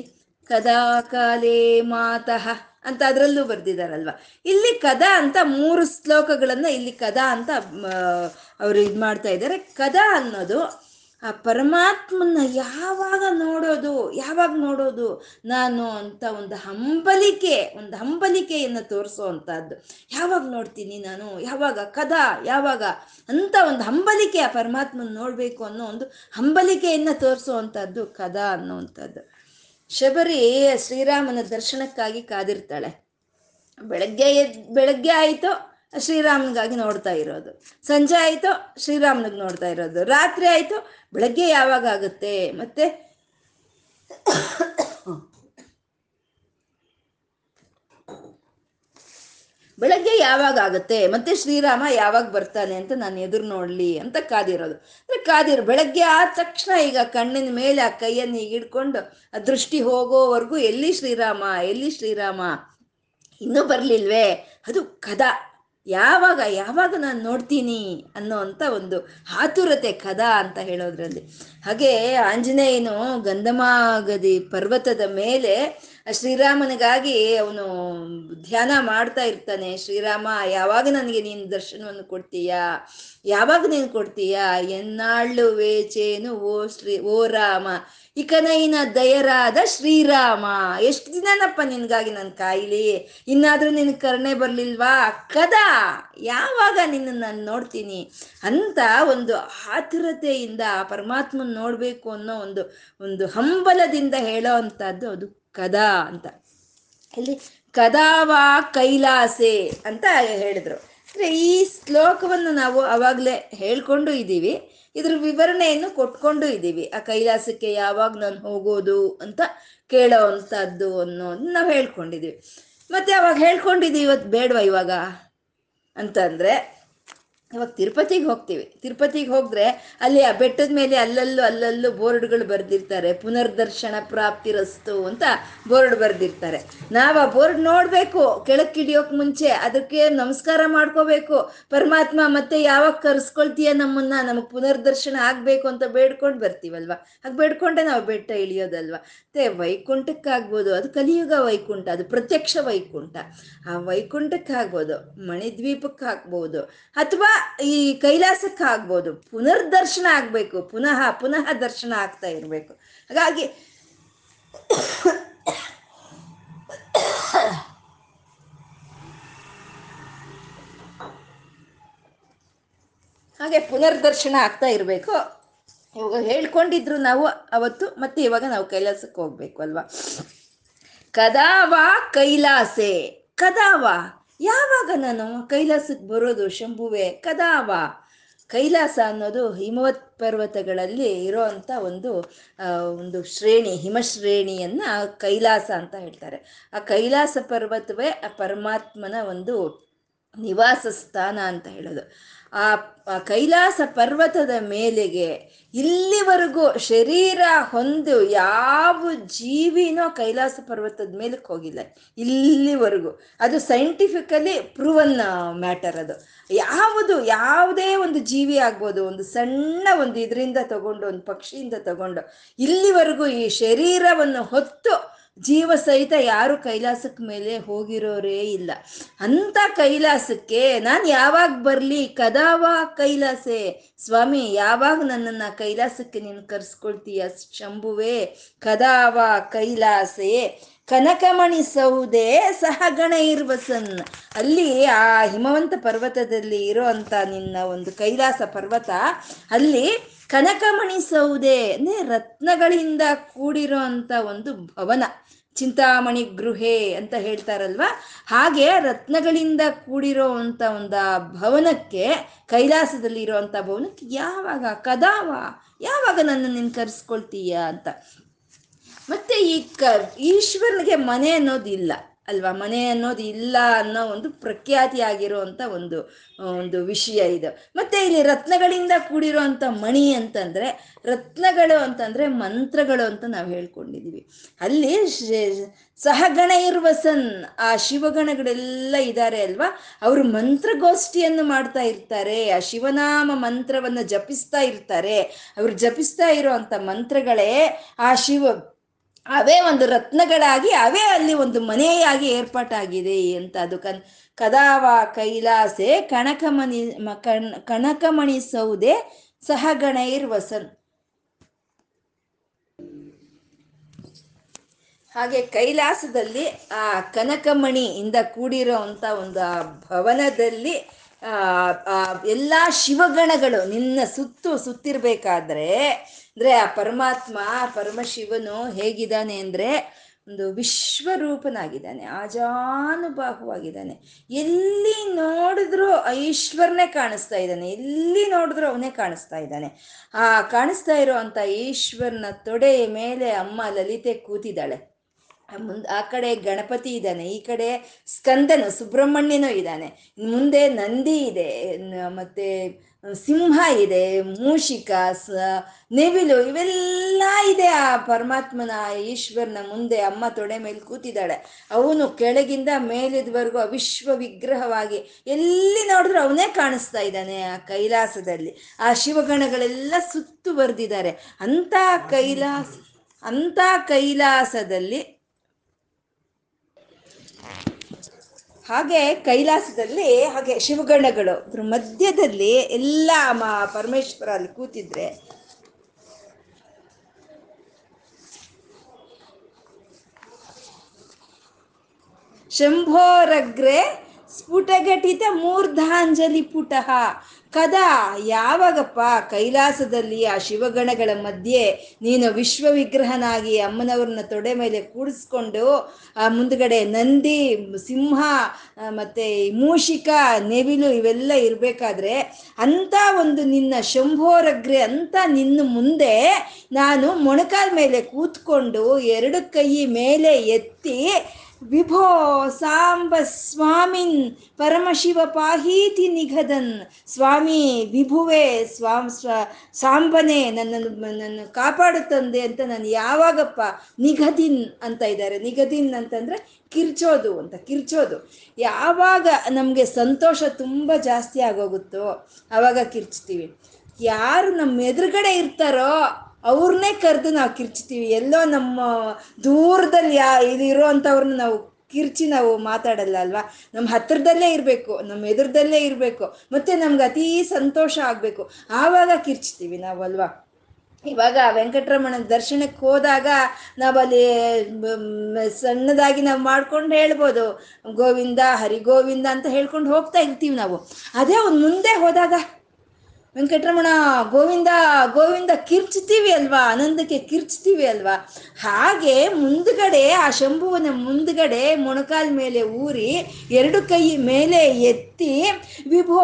ಕದಾ ಕಾಲೇ ಮಾತಃ ಅಂತ ಅದರಲ್ಲೂ ಬರ್ದಿದಾರಲ್ವಾ ಇಲ್ಲಿ ಕದಾ ಅಂತ ಮೂರು ಶ್ಲೋಕಗಳನ್ನ ಇಲ್ಲಿ ಕದಾ ಅಂತ ಅವರು ಇದು ಮಾಡ್ತಾ ಇದ್ದಾರೆ. ಕದಾ ಅನ್ನೋದು ಆ ಪರಮಾತ್ಮನ ಯಾವಾಗ ನೋಡೋದು ಯಾವಾಗ ನೋಡೋದು? ನಾನು ಅಂತ ಒಂದು ಹಂಬಲಿಕೆ, ಒಂದು ಹಂಬಲಿಕೆಯನ್ನು ತೋರಿಸೋ ಅಂಥದ್ದು. ಯಾವಾಗ ನೋಡ್ತೀನಿ ನಾನು? ಯಾವಾಗ ಕದ? ಯಾವಾಗ? ಅಂತ ಒಂದು ಹಂಬಲಿಕೆ ಆ ಪರಮಾತ್ಮನ ನೋಡಬೇಕು ಅನ್ನೋ ಒಂದು ಹಂಬಲಿಕೆಯನ್ನು ತೋರಿಸೋ ಕದ ಕದಾ ಅನ್ನೋವಂಥದ್ದು ಶಬರಿ ಶ್ರೀರಾಮನ ದರ್ಶನಕ್ಕಾಗಿ ಕಾದಿರ್ತಾಳೆ. ಬೆಳಗ್ಗೆ ಬೆಳಗ್ಗೆ ಆಯಿತು? ಶ್ರೀರಾಮನಿಗಾಗಿ ನೋಡ್ತಾ ಇರೋದು. ಸಂಜೆ ಆಯಿತು, ಶ್ರೀರಾಮನಿಗೆ ನೋಡ್ತಾ ಇರೋದು. ರಾತ್ರಿ ಆಯಿತು, ಬೆಳಗ್ಗೆ ಯಾವಾಗ ಆಗುತ್ತೆ? ಮತ್ತೆ ಬೆಳಗ್ಗೆ ಯಾವಾಗ ಆಗುತ್ತೆ? ಮತ್ತೆ ಶ್ರೀರಾಮ ಯಾವಾಗ ಬರ್ತಾನೆ ಅಂತ ನಾನು ಎದುರು ನೋಡಲಿ ಅಂತ ಕಾದಿರೋದು. ಅಂದ್ರೆ ಕಾದಿರೋ, ಬೆಳಗ್ಗೆ ಆದ ತಕ್ಷಣ ಈಗ ಕಣ್ಣಿನ ಮೇಲೆ ಆ ಕೈಯನ್ನು ಈಗ ಹಿಡ್ಕೊಂಡು ಆ ದೃಷ್ಟಿ ಹೋಗೋವರೆಗೂ ಎಲ್ಲಿ ಶ್ರೀರಾಮ ಎಲ್ಲಿ ಶ್ರೀರಾಮ? ಇನ್ನೂ ಬರಲಿಲ್ವೇ? ಅದು ಕದ. ಯಾವಾಗ ಯಾವಾಗ ನಾನು ನೋಡ್ತೀನಿ ಅನ್ನೋ ಒಂದು ಆತುರತೆ ಕದ ಅಂತ ಹೇಳೋದ್ರಲ್ಲಿ. ಹಾಗೆ ಆಂಜನೇಯನು ಗಂಧಮಾಗದಿ ಪರ್ವತದ ಮೇಲೆ ಶ್ರೀರಾಮನಿಗಾಗಿ ಅವನು ಧ್ಯಾನ ಮಾಡ್ತಾ ಇರ್ತಾನೆ. ಶ್ರೀರಾಮ, ಯಾವಾಗ ನನಗೆ ನೀನು ದರ್ಶನವನ್ನು ಕೊಡ್ತೀಯಾ? ಯಾವಾಗ ನೀನು ಕೊಡ್ತೀಯಾ? ಎನ್ನಾಳು ವೇಚೇನು ಓ ಶ್ರೀ, ಓ ರಾಮ, ಇಕನೈನ ದಯರಾದ ಶ್ರೀರಾಮ. ಎಷ್ಟು ದಿನನಪ್ಪ ನಿನ್ಗಾಗಿ ನನ್ನ ಕಾಯಿಲಿ? ಇನ್ನಾದರೂ ನಿನ್ ಕರುಣೆ ಬರಲಿಲ್ವಾ? ಕದ, ಯಾವಾಗ ನಿನ್ನ ನಾನು ನೋಡ್ತೀನಿ? ಅಂತ ಒಂದು ಆತುರತೆಯಿಂದ ಪರಮಾತ್ಮನ ನೋಡಬೇಕು ಅನ್ನೋ ಒಂದು ಒಂದು ಹಂಬಲದಿಂದ ಹೇಳೋ ಅಂಥದ್ದು ಅದು. ಕದಾ ಅಂತ. ಇಲ್ಲಿ ಕದಾವಾ ಕೈಲಾಸೆ ಅಂತ ಹೇಳಿದ್ರು. ಅಂದರೆ ಈ ಶ್ಲೋಕವನ್ನು ನಾವು ಅವಾಗಲೇ ಹೇಳ್ಕೊಂಡು ಇದ್ದೀವಿ. ಇದ್ರ ವಿವರಣೆಯನ್ನು ಕೊಟ್ಕೊಂಡು ಇದ್ದೀವಿ. ಆ ಕೈಲಾಸಕ್ಕೆ ಯಾವಾಗ ನಾನು ಹೋಗೋದು ಅಂತ ಕೇಳೋ ಅಂಥದ್ದು ಅನ್ನೋದು ನಾವು ಹೇಳ್ಕೊಂಡಿದ್ದೀವಿ. ಮತ್ತೆ ಅವಾಗ ಹೇಳ್ಕೊಂಡಿದ್ದೀವಿ ಇವತ್ತು ಬೇಡವಾ ಇವಾಗ? ಅಂತಂದರೆ ಇವಾಗ ತಿರುಪತಿಗೆ ಹೋಗ್ತೀವಿ. ತಿರುಪತಿಗೆ ಹೋದ್ರೆ ಅಲ್ಲಿ ಆ ಬೆಟ್ಟದ ಮೇಲೆ ಅಲ್ಲಲ್ಲೂ ಅಲ್ಲಲ್ಲೂ ಬೋರ್ಡ್ಗಳು ಬರೆದಿರ್ತಾರೆ. ಪುನರ್ದರ್ಶನ ಪ್ರಾಪ್ತಿರಸ್ತು ಅಂತ ಬೋರ್ಡ್ ಬರೆದಿರ್ತಾರೆ. ನಾವು ಆ ಬೋರ್ಡ್ ನೋಡಬೇಕು. ಕೆಳಕ್ಕೆ ಹಿಡಿಯೋಕೆ ಮುಂಚೆ ಅದಕ್ಕೆ ನಮಸ್ಕಾರ ಮಾಡ್ಕೋಬೇಕು. ಪರಮಾತ್ಮ ಮತ್ತೆ ಯಾವಾಗ ಕರೆಸ್ಕೊಳ್ತೀಯ ನಮ್ಮನ್ನ? ನಮಗೆ ಪುನರ್ದರ್ಶನ ಆಗಬೇಕು ಅಂತ ಬೇಡ್ಕೊಂಡು ಬರ್ತೀವಲ್ವ? ಹಾಗೆ ಬೇಡ್ಕೊಂಡೆ ನಾವು ಬೆಟ್ಟ ಇಳಿಯೋದಲ್ವ? ಮತ್ತೆ ವೈಕುಂಠಕ್ಕಾಗ್ಬೋದು. ಅದು ಕಲಿಯುಗ ವೈಕುಂಠ. ಅದು ಪ್ರತ್ಯಕ್ಷ ವೈಕುಂಠ. ಆ ವೈಕುಂಠಕ್ಕೆ ಆಗ್ಬೋದು ಮಣಿದ್ವೀಪಕ್ಕೆ ಹಾಕ್ಬೋದು ಅಥವಾ ಈ ಕೈಲಾಸಕ್ಕೆ ಆಗ್ಬೋದು ಪುನರ್ದರ್ಶನ ಆಗಬೇಕು. ಪುನಃ ಪುನಃ ದರ್ಶನ ಆಗ್ತಾ ಇರಬೇಕು. ಹಾಗಾಗಿ ಹಾಗೆ ಪುನರ್ದರ್ಶನ ಆಗ್ತಾ ಇರಬೇಕು. ಇವಾಗ ಹೇಳ್ಕೊಂಡಿದ್ರು ನಾವು ಅವತ್ತು, ಮತ್ತೆ ಇವಾಗ ನಾವು ಕೈಲಾಸಕ್ಕೆ ಹೋಗ್ಬೇಕು ಅಲ್ವಾ? ಕದಾವ ಕೈಲಾಸೆ. ಕದಾವ. ಯಾವಾಗ ನಾನು ಕೈಲಾಸಕ್ಕೆ ಬರೋದು ಶಂಭುವೆ? ಕದಾವ ಕೈಲಾಸ ಅನ್ನೋದು ಹಿಮವತ್ ಪರ್ವತಗಳಲ್ಲಿ ಇರೋ ಅಂಥ ಒಂದು ಒಂದು ಶ್ರೇಣಿ, ಹಿಮಶ್ರೇಣಿಯನ್ನು ಕೈಲಾಸ ಅಂತ ಹೇಳ್ತಾರೆ. ಆ ಕೈಲಾಸ ಪರ್ವತವೇ ಆ ಪರಮಾತ್ಮನ ಒಂದು ನಿವಾಸ ಸ್ಥಾನ ಅಂತ ಹೇಳೋದು. ಆ ಕೈಲಾಸ ಪರ್ವತದ ಮೇಲೆಗೆ ಇಲ್ಲಿವರೆಗೂ ಶರೀರ ಹೊಂದು ಯಾವ ಜೀವಿನೋ ಕೈಲಾಸ ಪರ್ವತದ ಮೇಲಕ್ಕೆ ಹೋಗಿಲ್ಲ. ಇಲ್ಲಿವರೆಗೂ. ಅದು ಸೈಂಟಿಫಿಕಲಿ ಪ್ರೂವನ್ ಮ್ಯಾಟರ್ ಅದು. ಯಾವುದು, ಯಾವುದೇ ಒಂದು ಜೀವಿ ಆಗ್ಬೋದು, ಒಂದು ಸಣ್ಣ ಒಂದು ಇದರಿಂದ ತಗೊಂಡು, ಒಂದು ಪಕ್ಷಿಯಿಂದ ತಗೊಂಡು, ಇಲ್ಲಿವರೆಗೂ ಈ ಶರೀರವನ್ನು ಹೊತ್ತು ಜೀವ ಸಹಿತ ಯಾರು ಕೈಲಾಸಕ್ಕೆ ಮೇಲೆ ಹೋಗಿರೋರೇ ಇಲ್ಲ. ಅಂತ ಕೈಲಾಸಕ್ಕೆ ನಾನು ಯಾವಾಗ ಬರಲಿ, ಕದಾವ ಕೈಲಾಸೆ. ಸ್ವಾಮಿ, ಯಾವಾಗ ನನ್ನನ್ನು ಕೈಲಾಸಕ್ಕೆ ನೀನು ಕರ್ಸ್ಕೊಳ್ತೀಯ ಶಂಭುವೆ? ಕದಾವ ಕೈಲಾಸೆ. ಕನಕಮಣಿ ಸೌದೆ ಸಹಗಣ ಇರ್ವಸನ್ ಅಲ್ಲಿ ಆ ಹಿಮವಂತ ಪರ್ವತದಲ್ಲಿ ಇರುವಂತ ನಿನ್ನ ಒಂದು ಕೈಲಾಸ ಪರ್ವತ, ಅಲ್ಲಿ ಕನಕಮಣಿ ಸೌದೆ ಅಂದ್ರೆ ರತ್ನಗಳಿಂದ ಕೂಡಿರೋ ಒಂದು ಭವನ, ಚಿಂತಾಮಣಿ ಗೃಹೆ ಅಂತ ಹೇಳ್ತಾರಲ್ವ? ಹಾಗೆ ರತ್ನಗಳಿಂದ ಕೂಡಿರೋ ಅಂತ ಒಂದು ಭವನಕ್ಕೆ, ಕೈಲಾಸದಲ್ಲಿ ಇರುವಂತ ಭವನಕ್ಕೆ ಯಾವಾಗ, ಕದಾವ? ಯಾವಾಗ ನನ್ನ ನಿನ್ ಕರೆಸ್ಕೊಳ್ತೀಯ ಅಂತ. ಮತ್ತೆ ಈ ಕ ಈಶ್ವರನಿಗೆ ಮನೆ ಅನ್ನೋದಿಲ್ಲ ಅಲ್ವಾ? ಮನೆ ಅನ್ನೋದು ಇಲ್ಲ ಅನ್ನೋ ಒಂದು ಪ್ರಖ್ಯಾತಿ ಆಗಿರುವಂತ ಒಂದು ಒಂದು ವಿಷಯ ಇದು. ಮತ್ತೆ ಇಲ್ಲಿ ರತ್ನಗಳಿಂದ ಕೂಡಿರುವಂಥ ಮಣಿ ಅಂತಂದ್ರೆ, ರತ್ನಗಳು ಅಂತಂದ್ರೆ ಮಂತ್ರಗಳು ಅಂತ ನಾವು ಹೇಳ್ಕೊಂಡಿದೀವಿ. ಅಲ್ಲಿ ಸಹಗಣ ಇರ್ವಸನ್ ಆ ಶಿವಗಣಗಳೆಲ್ಲ ಇದ್ದಾರೆ ಅಲ್ವಾ? ಅವರು ಮಂತ್ರಗೋಷ್ಠಿಯನ್ನು ಮಾಡ್ತಾ ಇರ್ತಾರೆ, ಆ ಶಿವನಾಮ ಮಂತ್ರವನ್ನು ಜಪಿಸ್ತಾ ಇರ್ತಾರೆ. ಅವರು ಜಪಿಸ್ತಾ ಇರುವಂತ ಮಂತ್ರಗಳೇ ಆ ಶಿವ ಅವೇ ಒಂದು ರತ್ನಗಳಾಗಿ, ಅವೇ ಅಲ್ಲಿ ಒಂದು ಮನೆಯಾಗಿ ಏರ್ಪಾಟಾಗಿದೆ ಅಂತ ಅದು ಕನ್, ಕದಾವ, ಕೈಲಾಸೆ, ಕಣಕಮಣಿ ಕಣ್, ಕಣಕಮಣಿ ಸೌದೆ, ಸಹಗಣೈರ್ ವಸನ್. ಹಾಗೆ ಕೈಲಾಸದಲ್ಲಿ ಆ ಕನಕಮಣಿಯಿಂದ ಕೂಡಿರೋ ಒಂದು ಭವನದಲ್ಲಿ ಎಲ್ಲ ಶಿವಗಣಗಳು ನಿನ್ನ ಸುತ್ತು ಸುತ್ತಿರ್ಬೇಕಾದ್ರೆ, ಅಂದ್ರೆ ಆ ಪರಮಾತ್ಮ ಪರಮಶಿವನು ಹೇಗಿದ್ದಾನೆ ಅಂದ್ರೆ ಒಂದು ವಿಶ್ವರೂಪನಾಗಿದ್ದಾನೆ, ಆಜಾನುಬಾಹುವಾಗಿದ್ದಾನೆ. ಎಲ್ಲಿ ನೋಡಿದ್ರು ಈಶ್ವರನೇ ಕಾಣಿಸ್ತಾ ಇದ್ದಾನೆ, ಎಲ್ಲಿ ನೋಡಿದ್ರು ಅವನೇ ಕಾಣಿಸ್ತಾ ಇದ್ದಾನೆ. ಆ ಕಾಣಿಸ್ತಾ ಇರೋ ಅಂತ ಈಶ್ವರನ ತೊಡೆಯ ಮೇಲೆ ಅಮ್ಮ ಲಲಿತೆ ಕೂತಿದ್ದಾಳೆ. ಮುಂದೆ ಆ ಕಡೆ ಗಣಪತಿ ಇದ್ದಾನೆ, ಈ ಕಡೆ ಸ್ಕಂದನು, ಸುಬ್ರಹ್ಮಣ್ಯನೂ ಇದ್ದಾನೆ. ಮುಂದೆ ನಂದಿ ಇದೆ ಮತ್ತೆ ಸಿಂಹ ಇದೆ, ಮೂಷಿಕ, ಸ, ನೆವಿಲು ಇವೆಲ್ಲ ಇದೆ ಆ ಪರಮಾತ್ಮನ ಈಶ್ವರನ ಮುಂದೆ ಅಮ್ಮ ತೊಡೆ ಮೇಲೆ ಕೂತಿದ್ದಾಳೆ. ಅವನು ಕೆಳಗಿಂದ ಮೇಲಿದ್ವರೆಗೂ ಅವಿಶ್ವ ವಿಗ್ರಹವಾಗಿ ಎಲ್ಲಿ ನೋಡಿದ್ರು ಅವನೇ ಕಾಣಿಸ್ತಾ ಇದ್ದಾನೆ ಆ ಕೈಲಾಸದಲ್ಲಿ. ಆ ಶಿವಗಣಗಳೆಲ್ಲ ಸುತ್ತುವರೆದಿದ್ದಾರೆ ಅಂಥ ಕೈಲಾಸ, ಅಂಥ ಕೈಲಾಸದಲ್ಲಿ ಹಾಗೆ ಕೈಲಾಸದಲ್ಲಿ ಹಾಗೆ ಶಿವಗಣಗಳು. ಅದ್ರ ಮಧ್ಯದಲ್ಲಿ ಎಲ್ಲ ಪರಮೇಶ್ವರ ಅಲ್ಲಿ ಕೂತಿದ್ರೆ. ಶಂಭೋರಗ್ರೆ ಸ್ಫುಟಘಟಿತ ಮೂರ್ಧಾಂಜಲಿ ಪುಟಃ. ಕದಾ, ಯಾವಾಗಪ್ಪ ಕೈಲಾಸದಲ್ಲಿ ಆ ಶಿವಗಣಗಳ ಮಧ್ಯೆ ನೀನು ವಿಶ್ವ ವಿಗ್ರಹನಾಗಿ ಅಮ್ಮನವ್ರನ್ನ ತೊಡೆ ಮೇಲೆ ಕೂಡಿಸ್ಕೊಂಡು, ಆ ಮುಂದ್ಗಡೆ ನಂದಿ, ಸಿಂಹ ಮತ್ತು ಮೂಷಿಕ, ನೆವಿಲು ಇವೆಲ್ಲ ಇರಬೇಕಾದ್ರೆ ಅಂಥ ಒಂದು ನಿನ್ನ ಶಂಭೋರಗ್ರೆ ಅಂತ ನಿನ್ನ ಮುಂದೆ ನಾನು ಮೊಣಕಾಲ ಮೇಲೆ ಕೂತ್ಕೊಂಡು ಎರಡು ಕೈ ಮೇಲೆ ಎತ್ತಿ ವಿಭೋ ಸಾಂಬ ಸ್ವಾಮಿನ್ ಪರಮಶಿವ ಪಾಹೀತಿ ನಿಗದನ್. ಸ್ವಾಮಿ, ವಿಭುವೆ ಸ್ವಾಮ್ ಸ್ವ ಸಾಂಬನೆ ನನ್ನನ್ನು ನನ್ನನ್ನು ಕಾಪಾಡು ತಂದೆ ಅಂತ ನಾನು ಯಾವಾಗಪ್ಪ ನಿಗದಿನ್ ಅಂತ ಇದ್ದಾರೆ. ನಿಗದಿನ್ ಅಂತಂದ್ರೆ ಕಿರ್ಚೋದು ಅಂತ, ಕಿರ್ಚೋದು. ಯಾವಾಗ ನಮಗೆ ಸಂತೋಷ ತುಂಬ ಜಾಸ್ತಿ ಆಗೋಗುತ್ತೋ ಆವಾಗ ಕಿರ್ಚ್ತೀವಿ. ಯಾರು ನಮ್ಮ ಎದುರುಗಡೆ ಇರ್ತಾರೋ ಅವ್ರನ್ನೇ ಕರೆದು ನಾವು ಕಿರ್ಚ್ತೀವಿ. ಎಲ್ಲೋ ನಮ್ಮ ದೂರದಲ್ಲಿ ಯಾ ಇದು ಇರೋವಂಥವ್ರನ್ನ ನಾವು ಕಿರ್ಚಿ ನಾವು ಮಾತಾಡಲ್ಲ ಅಲ್ವಾ? ನಮ್ಮ ಹತ್ರದಲ್ಲೇ ಇರಬೇಕು ನಮ್ಮ ಎದುರದಲ್ಲೇ ಇರಬೇಕು, ಮತ್ತು ನಮ್ಗೆ ಅತೀ ಸಂತೋಷ ಆಗಬೇಕು. ಆವಾಗ ಕಿರ್ಚ್ತೀವಿ ನಾವು ಅಲ್ವಾ? ಇವಾಗ ವೆಂಕಟರಮಣ ದರ್ಶನಕ್ಕೆ ಹೋದಾಗ ನಾವಲ್ಲಿ ಸಣ್ಣದಾಗಿ ನಾವು ಮಾಡ್ಕೊಂಡು ಹೇಳ್ಬೋದು, ಗೋವಿಂದ, ಹರಿಗೋವಿಂದ ಅಂತ ಹೇಳ್ಕೊಂಡು ಹೋಗ್ತಾ ಇರ್ತೀವಿ ನಾವು. ಅದೇ ಒಂದು ಮುಂದೆ ಹೋದಾಗ ವೆಂಕಟರಮಣ, ಗೋವಿಂದ ಗೋವಿಂದ ಕಿರ್ಚ್ತೀವಿ ಅಲ್ವಾ? ಆನಂದಕ್ಕೆ ಕಿರ್ಚ್ತೀವಿ ಅಲ್ವಾ? ಹಾಗೆ ಮುಂದ್ಗಡೆ, ಆ ಶಂಭುವನ ಮುಂದ್ಗಡೆ ಮೊಣಕಾಲ್ ಮೇಲೆ ಊರಿ, ಎರಡು ಕೈ ಮೇಲೆ ಎತ್ತಿ, ವಿಭೋ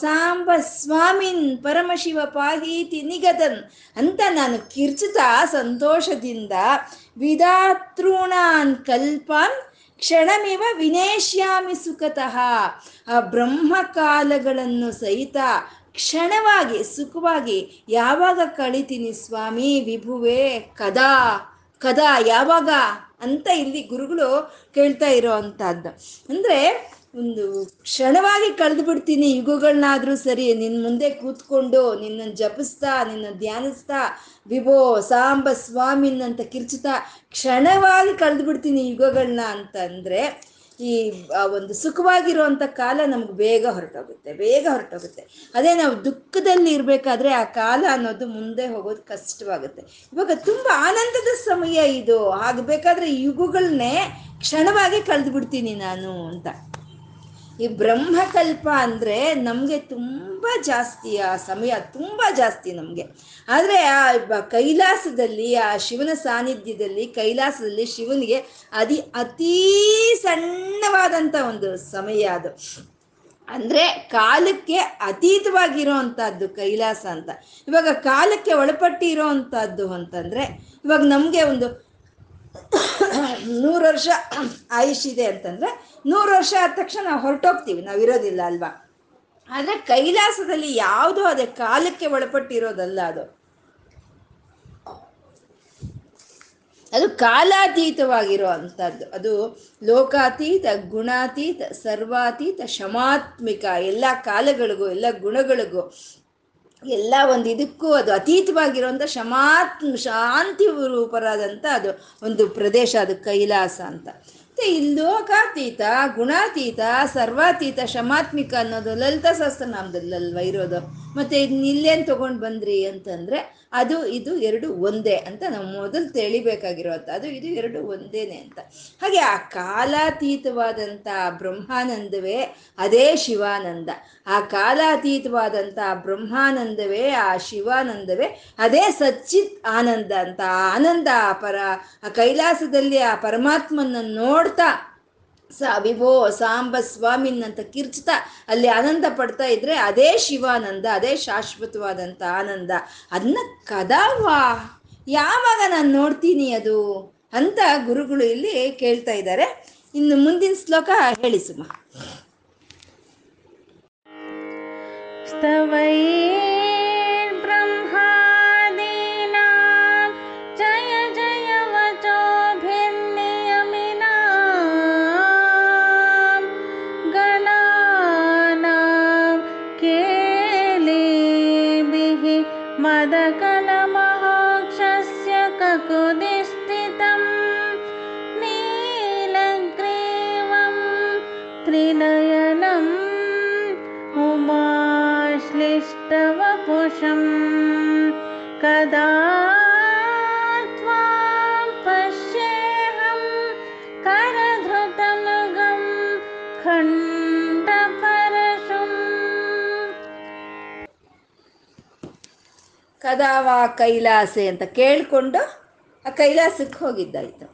ಸಾಂಬ ಸ್ವಾಮಿನ್ ಪರಮಶಿವ ಪಾಹೀತಿ ನಿಗದನ್ ಅಂತ ನಾನು ಕಿರ್ಚುತ್ತಾ ಸಂತೋಷದಿಂದ ವಿಧಾತೃಣಾನ್ ಕಲ್ಪಾನ್ ಕ್ಷಣಮಿವ ವಿನೇಶ್ಯಾಮಿ ಸುಖತಃ, ಆ ಬ್ರಹ್ಮಕಾಲಗಳನ್ನು ಸಹಿತ ಕ್ಷಣವಾಗಿ, ಸುಖವಾಗಿ, ಯಾವಾಗ ಕಳಿತೀನಿ ಸ್ವಾಮಿ, ವಿಭುವೆ, ಕದಾ ಕದಾ, ಯಾವಾಗ ಅಂತ ಇಲ್ಲಿ ಗುರುಗಳು ಕೇಳ್ತಾ ಇರೋ ಅಂಥದ್ದು. ಅಂದರೆ ಒಂದು ಕ್ಷಣವಾಗಿ ಕಳೆದು ಬಿಡ್ತೀನಿ ಯುಗಗಳನ್ನಾದರೂ ಸರಿ ನಿನ್ನ ಮುಂದೆ ಕೂತ್ಕೊಂಡು, ನಿನ್ನನ್ನು ಜಪಿಸ್ತಾ ನಿನ್ನ ಧ್ಯಾನಿಸ್ತಾ, ವಿಭೋ, ಸಾಂಬ, ಸ್ವಾಮಿನ್ ಅಂತ ಕಿರ್ಚುತ್ತಾ, ಕ್ಷಣವಾಗಿ ಕಳೆದು ಬಿಡ್ತೀನಿ ಯುಗಗಳನ್ನ ಅಂತಂದರೆ ಈ ಒಂದು ಸುಖವಾಗಿರುವಂಥ ಕಾಲ ನಮ್ಗೆ ಬೇಗ ಹೊರಟೋಗುತ್ತೆ ಬೇಗ ಹೊರಟೋಗುತ್ತೆ. ಅದೇ ನಾವು ದುಃಖದಲ್ಲಿ ಇರಬೇಕಾದ್ರೆ ಆ ಕಾಲ ಅನ್ನೋದು ಮುಂದೆ ಹೋಗೋದು ಕಷ್ಟವಾಗುತ್ತೆ. ಇವಾಗ ತುಂಬ ಆನಂದದ ಸಮಯ ಇದು. ಆಗಬೇಕಾದ್ರೆ ಯುಗಗಳನ್ನೇ ಕ್ಷಣವಾಗಿ ಕಳೆದು ಬಿಡ್ತೀನಿ ನಾನು ಅಂತ. ಈ ಬ್ರಹ್ಮಕಲ್ಪ ಅಂದರೆ ನಮಗೆ ತುಂಬ ಜಾಸ್ತಿ, ಆ ಸಮಯ ತುಂಬ ಜಾಸ್ತಿ ನಮಗೆ. ಆದರೆ ಆ ಕೈಲಾಸದಲ್ಲಿ, ಆ ಶಿವನ ಸಾನ್ನಿಧ್ಯದಲ್ಲಿ, ಕೈಲಾಸದಲ್ಲಿ ಶಿವನಿಗೆ ಅದಿ ಅತೀ ಸಣ್ಣವಾದಂಥ ಒಂದು ಸಮಯ ಅದು. ಅಂದರೆ ಕಾಲಕ್ಕೆ ಅತೀತವಾಗಿರೋ ಅಂಥದ್ದು ಕೈಲಾಸ ಅಂತ. ಇವಾಗ ಕಾಲಕ್ಕೆ ಒಳಪಟ್ಟಿರೋ ಅಂಥದ್ದು ಅಂತಂದರೆ, ಇವಾಗ ನಮಗೆ ಒಂದು *coughs* ನೂರು ವರ್ಷ ಆಯುಷ್ ಇದೆ ಅಂತಂದರೆ ನೂರು ವರ್ಷ ಆದ ತಕ್ಷಣ ನಾವು ಹೊರಟೋಗ್ತೀವಿ, ನಾವು ಇರೋದಿಲ್ಲ ಅಲ್ವಾ? ಆದರೆ ಕೈಲಾಸದಲ್ಲಿ ಯಾವುದು ಅದೇ ಕಾಲಕ್ಕೆ ಒಳಪಟ್ಟಿರೋದಲ್ಲ ಅದು. ಅದು ಕಾಲಾತೀತವಾಗಿರೋ ಅಂಥದ್ದು ಅದು ಲೋಕಾತೀತ, ಗುಣಾತೀತ, ಸರ್ವಾತೀತ, ಶಮಾತ್ಮಿಕ, ಎಲ್ಲ ಕಾಲಗಳಿಗೂ, ಎಲ್ಲ ಗುಣಗಳಿಗೂ ಎಲ್ಲ ಒಂದು ಇದಕ್ಕೂ ಅದು ಅತೀತವಾಗಿರುವಂಥ ಶಮಾತ್ ಶಾಂತಿ ರೂಪರಾದಂಥ ಅದು ಒಂದು ಪ್ರದೇಶ, ಅದು ಕೈಲಾಸ ಅಂತ. ಮತ್ತು ಇಲ್ಲಿ ಲೋಕಾತೀತ, ಗುಣಾತೀತ, ಸರ್ವಾತೀತ, ಶಮಾತ್ಮಿಕ ಅನ್ನೋದು ಲಲಿತಾ ಸಹಸ್ರನಾಮದಲ್ಲಲ್ವ ಇರೋದು? ಮತ್ತು ಇಲ್ಲೇನು ತೊಗೊಂಡು ಬಂದ್ರಿ ಅಂತಂದರೆ ಅದು ಇದು ಎರಡು ಒಂದೇ ಅಂತ ನಾವು ಮೊದಲು ತಿಳಿಬೇಕಾಗಿರೋದು ಅದು ಇದು ಎರಡು ಒಂದೇನೆ ಅಂತ. ಹಾಗೆ ಆ ಕಾಲಾತೀತವಾದಂಥ ಬ್ರಹ್ಮಾನಂದವೇ ಅದೇ ಶಿವಾನಂದ. ಆ ಕಾಲಾತೀತವಾದಂಥ ಬ್ರಹ್ಮಾನಂದವೇ, ಆ ಶಿವಾನಂದವೇ ಅದೇ ಸಚ್ಚಿತ್ ಆನಂದ ಅಂತ. ಆ ಆನಂದ ಪರ, ಆ ಕೈಲಾಸದಲ್ಲಿ ಆ ಪರಮಾತ್ಮನ ನೋಡ್ತಾ ಸ ವಿಭೋ ಸಾಂಬ ಸ್ವಾಮಿನ್ ಅಂತ ಕಿರ್ಚ್ತಾ, ಅಲ್ಲಿ ಆನಂದ ಪಡ್ತಾ ಇದ್ರೆ ಅದೇ ಶಿವಾನಂದ, ಅದೇ ಶಾಶ್ವತವಾದಂಥ ಆನಂದ. ಅದನ್ನ ಕದಾವಾ? ಯಾವಾಗ ನಾನು ನೋಡ್ತೀನಿ ಅದು? ಅಂತ ಗುರುಗಳು ಇಲ್ಲಿ ಕೇಳ್ತಾ ಇದ್ದಾರೆ. ಇನ್ನು ಮುಂದಿನ ಶ್ಲೋಕ ಹೇಳಿ ಸುಮ. ಕದಾವ ಕೈಲಾಸೆ ಅಂತ ಕೇಳಿಕೊಂಡು ಆ ಕೈಲಾಸಕ್ಕೆ ಹೋಗಿದ್ದಾಯಿತು.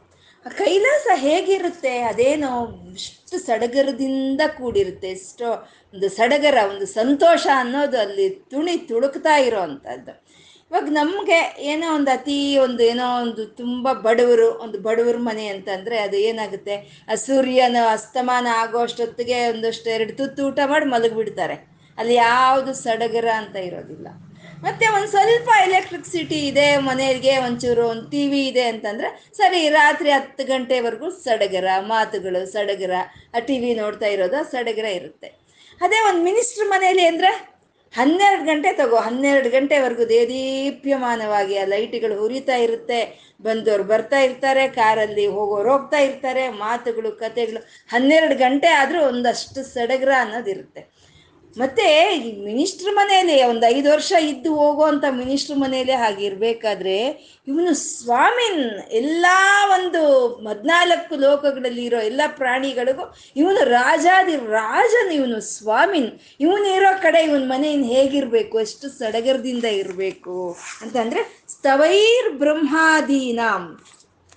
ಆ ಕೈಲಾಸ ಹೇಗಿರುತ್ತೆ? ಅದೇನೋ ಇಷ್ಟು ಸಡಗರದಿಂದ ಕೂಡಿರುತ್ತೆ, ಎಷ್ಟೋ ಒಂದು ಸಡಗರ, ಒಂದು ಸಂತೋಷ ಅನ್ನೋದು ಅಲ್ಲಿ ತುಣಿ ತುಳುಕ್ತಾ ಇರೋ ಅಂಥದ್ದು. ಇವಾಗ ನಮಗೆ ಏನೋ ಒಂದು ಅತಿ ಒಂದು ಏನೋ ಒಂದು ತುಂಬ ಬಡವರು, ಒಂದು ಬಡವ್ರ ಮನೆ ಅಂತಂದರೆ ಅದು ಏನಾಗುತ್ತೆ? ಆ ಸೂರ್ಯನ ಅಸ್ತಮಾನ ಆಗೋ ಅಷ್ಟೊತ್ತಿಗೆ ಒಂದಷ್ಟು ಎರಡು ತುತ್ತು ಊಟ ಮಾಡಿ ಮಲಗಿಬಿಡ್ತಾರೆ. ಅಲ್ಲಿ ಯಾವುದು ಸಡಗರ ಅಂತ ಇರೋದಿಲ್ಲ. ಮತ್ತೆ ಒಂದು ಸ್ವಲ್ಪ ಎಲೆಕ್ಟ್ರಿಸಿಟಿ ಇದೆ ಮನೆಗೆ ಒಂಚೂರು ಒಂದು ಟಿ ವಿ ಇದೆ ಅಂತಂದರೆ, ಸರಿ, ರಾತ್ರಿ ಹತ್ತು ಗಂಟೆವರೆಗೂ ಸಡಗರ, ಮಾತುಗಳು ಸಡಗರ, ಆ ಟಿ ವಿ ನೋಡ್ತಾ ಇರೋದು ಸಡಗರ ಇರುತ್ತೆ. ಅದೇ ಒಂದು ಮಿನಿಸ್ಟ್ರ್ ಮನೆಯಲ್ಲಿ ಅಂದರೆ, ಹನ್ನೆರಡು ಗಂಟೆ ತಗೋ, ಹನ್ನೆರಡು ಗಂಟೆವರೆಗೂ ದೇದೀಪ್ಯಮಾನವಾಗಿ ಆ ಲೈಟ್ಗಳು ಉರಿತಾ ಇರುತ್ತೆ. ಬಂದವರು ಬರ್ತಾ ಇರ್ತಾರೆ, ಕಾರಲ್ಲಿ ಹೋಗೋರು ಹೋಗ್ತಾ ಇರ್ತಾರೆ, ಮಾತುಗಳು, ಕತೆಗಳು, ಹನ್ನೆರಡು ಗಂಟೆ ಆದರೂ ಒಂದಷ್ಟು ಸಡಗರ ಅನ್ನೋದಿರುತ್ತೆ. ಮತ್ತೆ ಈ ಮಿನಿಸ್ಟ್ರ್ ಮನೆಯಲ್ಲಿ ಒಂದು ಐದು ವರ್ಷ ಇದ್ದು ಹೋಗುವಂಥ ಮಿನಿಸ್ಟ್ರ್ ಮನೆಯಲ್ಲೇ ಹಾಗಿರ್ಬೇಕಾದ್ರೆ ಇವನು ಸ್ವಾಮಿನ್ ಎಲ್ಲ ಒಂದು ಹದಿನಾಲ್ಕು ಲೋಕಗಳಲ್ಲಿ ಇರೋ ಎಲ್ಲ ಪ್ರಾಣಿಗಳಿಗೂ ಇವನು ರಾಜಾದಿ ರಾಜನ್, ಇವನು ಸ್ವಾಮಿನ್. ಇವನು ಇರೋ ಕಡೆ ಇವನ ಮನೆಯಿಂದ ಹೇಗಿರಬೇಕು? ಎಷ್ಟು ಸಡಗರದಿಂದ ಇರಬೇಕು? ಅಂತಂದರೆ ಸ್ತವೈರ್ ಬ್ರಹ್ಮಾದೀನಾಂ.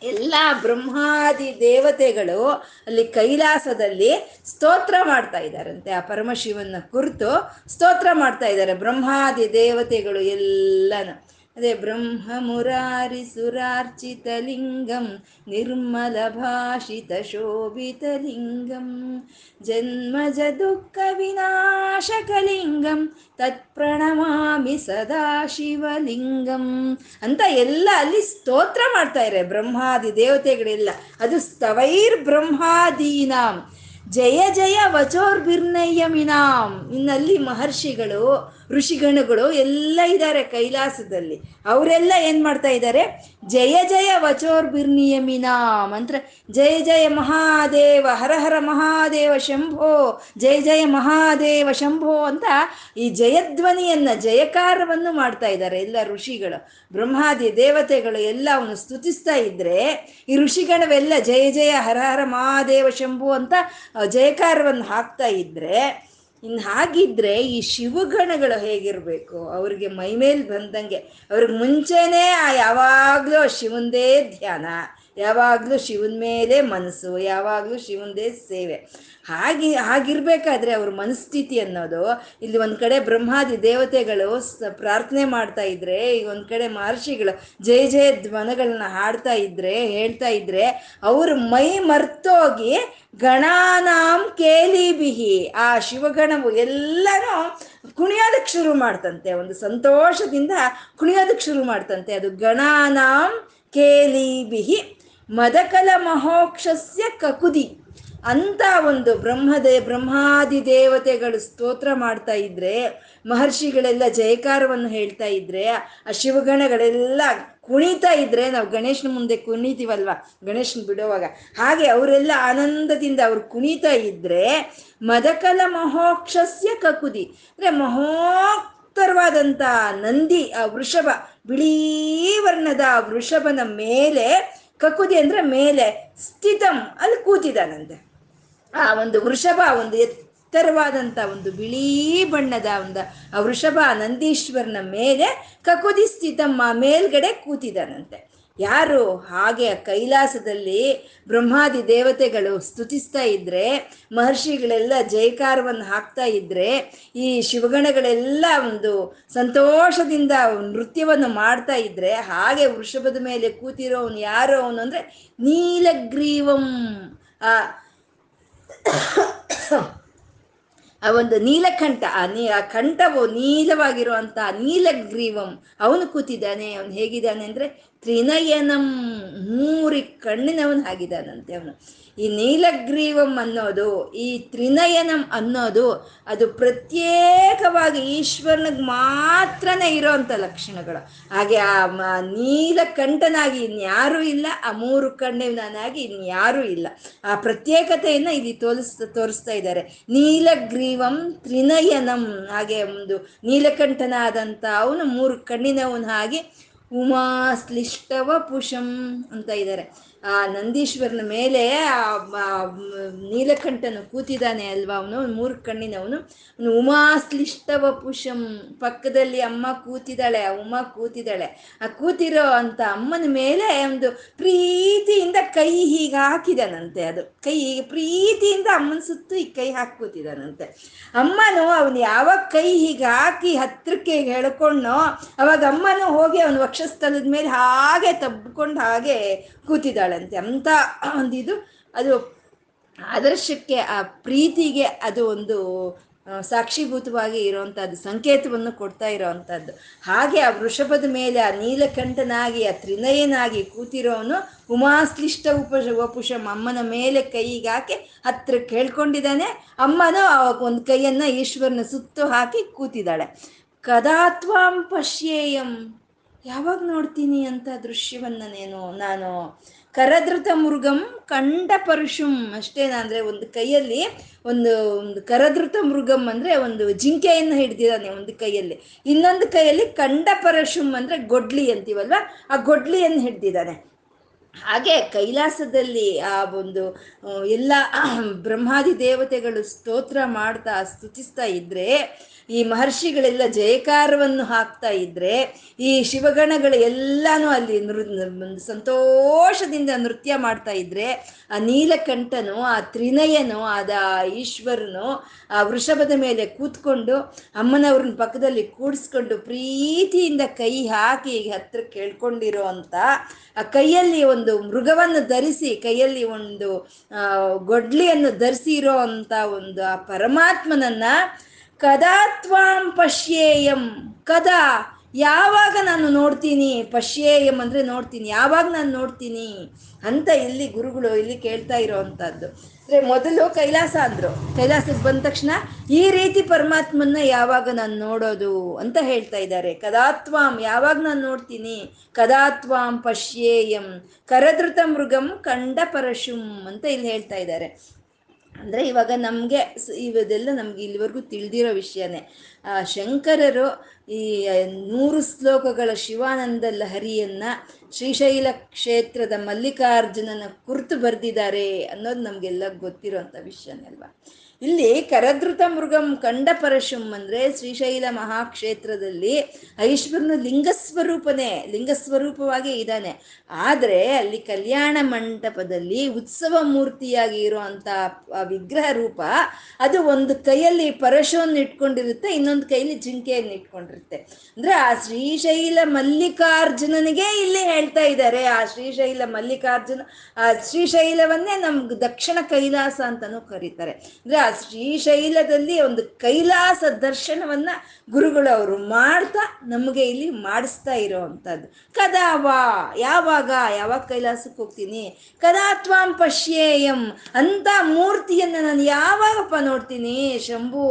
ಎಲ್ಲ ಬ್ರಹ್ಮಾದಿ ದೇವತೆಗಳು ಅಲ್ಲಿ ಕೈಲಾಸದಲ್ಲಿ ಸ್ತೋತ್ರ ಮಾಡ್ತಾ ಇದ್ದಾರಂತೆ. ಆ ಪರಮಶಿವನ ಕುರಿತು ಸ್ತೋತ್ರ ಮಾಡ್ತಾ ಇದ್ದಾರೆ. ಬ್ರಹ್ಮಾದಿ ದೇವತೆಗಳು ಎಲ್ಲನ. ಅದೇ ಬ್ರಹ್ಮ ಮುರಾರಿ ಸುರಾರ್ಚಿತ ಲಿಂಗಂ ನಿರ್ಮಲ ಭಾಷಿತ ಶೋಭಿತ ಲಿಂಗಂ ಜನ್ಮಜ ದುಃಖ ವಿನಾಶಕಲಿಂಗಂ ತತ್ಪ್ರಣಮಾಮಿ ಸದಾ ಶಿವಲಿಂಗಂ ಅಂತ ಎಲ್ಲ ಅಲ್ಲಿ ಸ್ತೋತ್ರ ಮಾಡ್ತಾ ಇದ್ದಾರೆ ಬ್ರಹ್ಮಾದಿ ದೇವತೆಗಳೆಲ್ಲ. ಅದು ಸ್ತವೈರ್ ಬ್ರಹ್ಮಾದೀನಾಂ ಜಯ ಜಯ ವಚೋರ್ಭಿರ್ನಯಮಿನಾಂ ಇನ್ನಲ್ಲಿ ಮಹರ್ಷಿಗಳು ಋಷಿಗಣಗಳು ಎಲ್ಲ ಇದ್ದಾರೆ ಕೈಲಾಸದಲ್ಲಿ. ಅವರೆಲ್ಲ ಏನು ಮಾಡ್ತಾ ಇದ್ದಾರೆ? ಜಯ ಜಯ ವಚೋರ್ಬಿರ್ನಿಯಮಿನ ಮಂತ್ರ. ಜಯ ಜಯ ಮಹಾದೇವ, ಹರ ಹರ ಮಹಾದೇವ ಶಂಭೋ, ಜಯ ಜಯ ಮಹಾದೇವ ಶಂಭೋ ಅಂತ ಈ ಜಯಧ್ವನಿಯನ್ನ, ಜಯಕಾರವನ್ನು ಮಾಡ್ತಾ ಇದ್ದಾರೆ ಎಲ್ಲ ಋಷಿಗಳು. ಬ್ರಹ್ಮಾದಿ ದೇವತೆಗಳು ಎಲ್ಲ ಅವನು ಸ್ತುತಿಸ್ತಾ ಇದ್ರೆ ಈ ಋಷಿಗಣವೆಲ್ಲ ಜಯ ಜಯ ಹರ ಹರ ಮಹಾದೇವ ಶಂಭು ಅಂತ ಜಯಕಾರವನ್ನು ಹಾಕ್ತಾ ಇದ್ರೆ ಇನ್ನು ಹಾಗಿದ್ರೆ ಈ ಶಿವಗಣಗಳು ಹೇಗಿರಬೇಕು? ಅವ್ರಿಗೆ ಮೈಮೇಲೆ ಬಂದಂಗೆ ಅವ್ರಿಗೆ ಮುಂಚೆನೇ ಆ ಯಾವಾಗಲೂ ಶಿವಂದೇ ಧ್ಯಾನ. ಯಾವಾಗಲೂ ಶಿವನ ಮೇಲೆ ಮನಸ್ಸು, ಯಾವಾಗಲೂ ಶಿವನದೇ ಸೇವೆ. ಹಾಗೆ, ಹಾಗಿರ್ಬೇಕಾದ್ರೆ ಅವ್ರ ಮನಸ್ಥಿತಿ ಅನ್ನೋದು, ಇಲ್ಲಿ ಒಂದು ಕಡೆ ಬ್ರಹ್ಮಾದಿ ದೇವತೆಗಳು ಪ್ರಾರ್ಥನೆ ಮಾಡ್ತಾ ಇದ್ರೆ, ಈಗ ಒಂದು ಕಡೆ ಮಹರ್ಷಿಗಳು ಜಯ ಜಯ ಧ್ವನಗಳನ್ನ ಹಾಡ್ತಾ ಇದ್ರೆ, ಹೇಳ್ತಾ ಇದ್ರೆ, ಅವ್ರ ಮೈ ಮರ್ತೋಗಿ ಗಣಾನಾಂ ಕೇಲಿ ಬಿಹಿ ಆ ಶಿವಗಣವು ಎಲ್ಲರೂ ಕುಣಿಯೋದಕ್ಕೆ ಶುರು ಮಾಡ್ತಂತೆ. ಒಂದು ಸಂತೋಷದಿಂದ ಕುಣಿಯೋದಕ್ಕೆ ಶುರು ಮಾಡ್ತಂತೆ. ಅದು ಗಣಾನಾಂ ಕೇಲಿ ಬಿಹಿ ಮದಕಲ ಮಹೋಕ್ಷಸ್ಯ ಕಕುದಿ. ಅಂತ ಒಂದು ಬ್ರಹ್ಮದೇ ಬ್ರಹ್ಮಾದಿ ದೇವತೆಗಳು ಸ್ತೋತ್ರ ಮಾಡ್ತಾ ಇದ್ರೆ, ಮಹರ್ಷಿಗಳೆಲ್ಲ ಜಯಕಾರವನ್ನು ಹೇಳ್ತಾ ಇದ್ರೆ, ಆ ಶಿವಗಣಗಳೆಲ್ಲ ಕುಣಿತಾ ಇದ್ರೆ, ನಾವು ಗಣೇಶನ ಮುಂದೆ ಕುಣಿತೀವಲ್ವ? ಗಣೇಶನ ಬಿಡುವಾಗ. ಹಾಗೆ ಅವರೆಲ್ಲ ಆನಂದದಿಂದ ಅವ್ರು ಕುಣಿತಾ ಇದ್ರೆ ಮದಕಲ ಮಹೋಕ್ಷಸ್ಯ ಕಕುದಿ. ಅಂದ್ರೆ ಮಹೋಕ್ತರವಾದಂಥ ನಂದಿ, ಆ ವೃಷಭ, ಬಿಳೀ ವರ್ಣದ ವೃಷಭನ ಮೇಲೆ ಕಕುದಿ ಅಂದ್ರೆ ಮೇಲೆ ಸ್ಥಿತಂ, ಅಲ್ಲಿ ಕೂತಿದಾನಂತೆ ಆ ಒಂದು ವೃಷಭ, ಒಂದು ಎತ್ತರವಾದಂಥ ಒಂದು ಬಿಳಿ ಬಣ್ಣದ ಒಂದು ಆ ವೃಷಭ ನಂದೀಶ್ವರನ ಮೇಲೆ ಕಕುದಿ ಸ್ಥಿತಮ್ಮ ಮೇಲ್ಗಡೆ ಕೂತಿದ್ದಾನಂತೆ ಯಾರು ಹಾಗೆ ಕೈಲಾಸದಲ್ಲಿ ಬ್ರಹ್ಮಾದಿ ದೇವತೆಗಳು ಸ್ತುತಿಸ್ತಾ ಇದ್ರೆ, ಮಹರ್ಷಿಗಳೆಲ್ಲ ಜಯಕಾರವನ್ನು ಹಾಕ್ತಾ ಇದ್ರೆ, ಈ ಶಿವಗಣಗಳೆಲ್ಲ ಒಂದು ಸಂತೋಷದಿಂದ ನೃತ್ಯವನ್ನು ಮಾಡ್ತಾ ಇದ್ರೆ, ಹಾಗೆ ವೃಷಭದ ಮೇಲೆ ಕೂತಿರೋವನು ಯಾರು ಅವನು ಅಂದ್ರೆ ನೀಲಗ್ರೀವಂ. ಆ ಒಂದು ನೀಲಕಂಠ, ಆ ನೀ, ಆ ಕಂಠವು ನೀಲವಾಗಿರುವಂಥ ನೀಲಗ್ರೀವಂ. ಅವನು ಕೂತಿದ್ದಾನೆ, ಅವನು ಹೇಗಿದ್ದಾನೆ ಅಂದರೆ ತ್ರಿನಯನಂ ಮೂರಿ ಕಣ್ಣಿನವನು ಆಗಿದ್ದಾನಂತೆ ಅವನು. ಈ ನೀಲಗ್ರೀವಂ ಅನ್ನೋದು, ಈ ತ್ರಿನಯನಂ ಅನ್ನೋದು, ಅದು ಪ್ರತ್ಯೇಕವಾಗಿ ಈಶ್ವರನಿಗೆ ಮಾತ್ರನೇ ಇರೋವಂಥ ಲಕ್ಷಣಗಳು. ಹಾಗೆ ಆ ನೀಲಕಂಠನಾಗಿ ಇನ್ಯಾರೂ ಇಲ್ಲ, ಆ ಮೂರು ಕಣ್ಣಿನಾಗಿ ಇನ್ಯಾರೂ ಇಲ್ಲ. ಆ ಪ್ರತ್ಯೇಕತೆಯನ್ನು ಇಲ್ಲಿ ತೋರಿಸ್ತಾ ತೋರಿಸ್ತಾ ಇದ್ದಾರೆ. ನೀಲಗ್ರೀವಂ ತ್ರಿನಯನಂ, ಹಾಗೆ ಒಂದು ನೀಲಕಂಠನಾದಂಥ ಅವನು ಮೂರು ಕಣ್ಣಿನವನು ಹಾಗೆ ಉಮಾಶ್ಲಿಷ್ಟವ ಪುಷಂ ಅಂತ ಇದ್ದಾರೆ ಆ ನಂದೀಶ್ವರನ ಮೇಲೆ ಆ ನೀಲಕಂಠನು ಕೂತಿದ್ದಾನೆ ಅಲ್ವಾ ಅವನು, ಮೂರು ಕಣ್ಣಿನವನು. ಅವನು ಉಮಾಶ್ಲಿಷ್ಟವ ಪುಷಂ ಪಕ್ಕದಲ್ಲಿ ಅಮ್ಮ ಕೂತಿದ್ದಾಳೆ, ಆ ಉಮಾ ಕೂತಿದ್ದಾಳೆ. ಆ ಕೂತಿರೋ ಅಂತ ಅಮ್ಮನ ಮೇಲೆ ಒಂದು ಪ್ರೀತಿಯಿಂದ ಕೈ ಹೀಗೆ ಹಾಕಿದಾನಂತೆ ಅದು. ಕೈ ಹೀಗೆ ಪ್ರೀತಿಯಿಂದ ಅಮ್ಮನ ಸುತ್ತು ಈ ಕೈ ಹಾಕಿ ಕೂತಿದಾನಂತೆ. ಅಮ್ಮನು ಅವನು ಯಾವಾಗ ಕೈ ಹೀಗೆ ಹಾಕಿ ಹತ್ರಕ್ಕೆ ಹೇಳ್ಕೊಂಡೋ ಅವಾಗ ಅಮ್ಮನು ಹೋಗಿ ಅವನ ವಕ್ಷಸ್ಥಲದ ಮೇಲೆ ಹಾಗೆ ತಬ್ಕೊಂಡು ಹಾಗೆ ಕೂತಿದ್ದಾಳಂತೆ ಅಂತ ಒಂದು ಇದು ಅದು ಆದರ್ಶಕ್ಕೆ, ಆ ಪ್ರೀತಿಗೆ ಅದು ಒಂದು ಸಾಕ್ಷಿಭೂತವಾಗಿ ಇರೋವಂಥದ್ದು ಸಂಕೇತವನ್ನು ಕೊಡ್ತಾ ಇರೋವಂಥದ್ದು ಹಾಗೆ ಆ ವೃಷಭದ ಮೇಲೆ ಆ ನೀಲಕಂಠನಾಗಿ, ಆ ತ್ರಿನಯನಾಗಿ ಕೂತಿರೋನು ಉಮಾಶ್ಲಿಷ್ಟ ಉಪ ವಪುಷಂ ಅಮ್ಮನ ಮೇಲೆ ಕೈಗೆ ಹತ್ರ ಕೇಳ್ಕೊಂಡಿದ್ದಾನೆ. ಅಮ್ಮನು ಒಂದು ಕೈಯನ್ನ ಈಶ್ವರನ ಸುತ್ತು ಹಾಕಿ ಕೂತಿದ್ದಾಳೆ. ಕದಾತ್ವಾಂ ಪಶ್ಯೇಯಂ. ಯಾವಾಗ ನೋಡ್ತೀನಿ ಅಂತ ದೃಶ್ಯವನ್ನ ನೀನು, ನಾನು ಕರದೃತ ಮೃಗಂ ಪರಶುಂ ಅಷ್ಟೇನಾ ಅಂದ್ರೆ ಒಂದು ಕೈಯಲ್ಲಿ ಒಂದು ಒಂದು ಕರದೃತ ಮೃಗಂ ಅಂದ್ರೆ ಒಂದು ಜಿಂಕೆಯನ್ನು ಹಿಡ್ದಿದ್ದಾನೆ ಒಂದು ಕೈಯಲ್ಲಿ. ಇನ್ನೊಂದು ಕೈಯಲ್ಲಿ ಕಂಡ ಪರಶುಂ ಅಂದ್ರೆ ಗೊಡ್ಲಿ ಅಂತೀವಲ್ವ? ಆ ಗೊಡ್ಲಿಯನ್ನು ಹಿಡ್ದಿದ್ದಾನೆ. ಹಾಗೆ ಕೈಲಾಸದಲ್ಲಿ ಆ ಒಂದು ಎಲ್ಲ ಬ್ರಹ್ಮಾದಿ ದೇವತೆಗಳು ಸ್ತೋತ್ರ ಮಾಡ್ತಾ ಸ್ತುತಿಸ್ತಾ ಇದ್ರೆ ಈ ಮಹರ್ಷಿಗಳೆಲ್ಲ ಜಯಕಾರವನ್ನು ಹಾಕ್ತಾ ಇದ್ರೆ ಈ ಶಿವಗಣಗಳು ಎಲ್ಲಾನು ಅಲ್ಲಿ ನೃ ಸಂತೋಷದಿಂದ ನೃತ್ಯ ಮಾಡ್ತಾ ಇದ್ರೆ ಆ ನೀಲಕಂಠನು, ಆ ತ್ರಿನಯನು, ಆದ ಈಶ್ವರನು ಆ ವೃಷಭದ ಮೇಲೆ ಕೂತ್ಕೊಂಡು ಅಮ್ಮನವ್ರನ್ನ ಪಕ್ಕದಲ್ಲಿ ಕೂಡಿಸ್ಕೊಂಡು ಪ್ರೀತಿಯಿಂದ ಕೈ ಹಾಕಿ ಹತ್ರ ಕೇಳ್ಕೊಂಡಿರೋ ಅಂತ, ಆ ಕೈಯಲ್ಲಿ ಒಂದು ಮೃಗವನ್ನು ಧರಿಸಿ, ಕೈಯಲ್ಲಿ ಒಂದು ಗೊಡ್ಲಿಯನ್ನು ಧರಿಸಿರೋ ಅಂತ ಒಂದು ಆ ಪರಮಾತ್ಮನನ್ನ ಕದಾ ತ್ವಾಂ ಪಶ್ಯೇಯಂ. ಕದಾ, ಯಾವಾಗ ನಾನು ನೋಡ್ತೀನಿ? ಪಶ್ಯೇಯಂ ಅಂದ್ರೆ ನೋಡ್ತೀನಿ. ಯಾವಾಗ ನಾನು ನೋಡ್ತೀನಿ? ಅಂತ ಇಲ್ಲಿ ಗುರುಗಳು ಇಲ್ಲಿ ಕೇಳ್ತಾ ಇರೋವಂಥದ್ದು. ಅಂದರೆ ಮೊದಲು ಕೈಲಾಸ ಅಂದರು. ಕೈಲಾಸಕ್ಕೆ ಬಂದ ತಕ್ಷಣ ಈ ರೀತಿ ಪರಮಾತ್ಮನ್ನ ಯಾವಾಗ ನಾನು ನೋಡೋದು ಅಂತ ಹೇಳ್ತಾ ಇದ್ದಾರೆ. ಕದಾತ್ವಾಂ ಯಾವಾಗ ನಾನು ನೋಡ್ತೀನಿ? ಕದಾತ್ವಾಂ ಪಶ್ಯೇಯಂ. ಕರದೃತ ಮೃಗಂ ಕಂಡ ಪರಶುಂ ಅಂತ ಇಲ್ಲಿ ಹೇಳ್ತಾ ಇದ್ದಾರೆ. ಅಂದರೆ ಇವಾಗ ನಮಗೆ ಇವದೆಲ್ಲ ನಮ್ಗೆ ಇಲ್ಲಿವರೆಗೂ ತಿಳಿದಿರೋ ವಿಷಯನೇ. ಶಂಕರರು ಈ ನೂರು ಶ್ಲೋಕಗಳ ಶಿವಾನಂದ ಲಹರಿಯನ್ನ ಶ್ರೀಶೈಲ ಕ್ಷೇತ್ರದ ಮಲ್ಲಿಕಾರ್ಜುನನ ಕುರಿತು ಬರೆದಿದ್ದಾರೆ ಅನ್ನೋದು ನಮಗೆಲ್ಲ ಗೊತ್ತಿರೋಂಥ ವಿಷಯನೇ ಅಲ್ವಾ? ಇಲ್ಲಿ ಕರದೃತ ಮೃಗಂ ಕಂಡ ಪರಶುಂ ಅಂದ್ರೆ ಶ್ರೀಶೈಲ ಮಹಾಕ್ಷೇತ್ರದಲ್ಲಿ ಐಶ್ವರ್ನ ಲಿಂಗಸ್ವರೂಪನೇ, ಲಿಂಗಸ್ವರೂಪವಾಗಿ ಇದ್ದಾನೆ. ಆದ್ರೆ ಅಲ್ಲಿ ಕಲ್ಯಾಣ ಮಂಟಪದಲ್ಲಿ ಉತ್ಸವ ಮೂರ್ತಿಯಾಗಿ ಇರುವಂತ ವಿಗ್ರಹ ರೂಪ, ಅದು ಒಂದು ಕೈಯಲ್ಲಿ ಪರಶುವನ್ನು ಇಟ್ಕೊಂಡಿರುತ್ತೆ, ಇನ್ನೊಂದು ಕೈಯಲ್ಲಿ ಜಿಂಕೆಯನ್ನು ಇಟ್ಕೊಂಡಿರುತ್ತೆ. ಅಂದ್ರೆ ಆ ಶ್ರೀಶೈಲ ಮಲ್ಲಿಕಾರ್ಜುನನಿಗೆ ಇಲ್ಲಿ ಹೇಳ್ತಾ ಇದ್ದಾರೆ, ಆ ಶ್ರೀಶೈಲ ಮಲ್ಲಿಕಾರ್ಜುನ, ಆ ಶ್ರೀಶೈಲವನ್ನೇ ನಮ್ಗೆ ದಕ್ಷಿಣ ಕೈಲಾಸ ಅಂತಾನೂ ಕರೀತಾರೆ. ಅಂದ್ರೆ ಶ್ರೀಶೈಲದಲ್ಲಿ ಒಂದು ಕೈಲಾಸ ದರ್ಶನವನ್ನ ಗುರುಗಳು ಅವರು ಮಾಡ್ತಾ ನಮಗೆ ಇಲ್ಲಿ ಮಾಡಿಸ್ತಾ ಇರೋವಂಥದ್ದು ಕದಾವಾ ಯಾವಾಗ ಯಾವಾಗ ಕೈಲಾಸಕ್ಕೆ ಹೋಗ್ತೀನಿ ಕದಾ ತ್ವಾಂ ಪಶ್ಯೇಯಂ ಅಂತ ಮೂರ್ತಿಯನ್ನ ನಾನು ಯಾವಾಗಪ್ಪ ನೋಡ್ತೀನಿ ಶಂಭು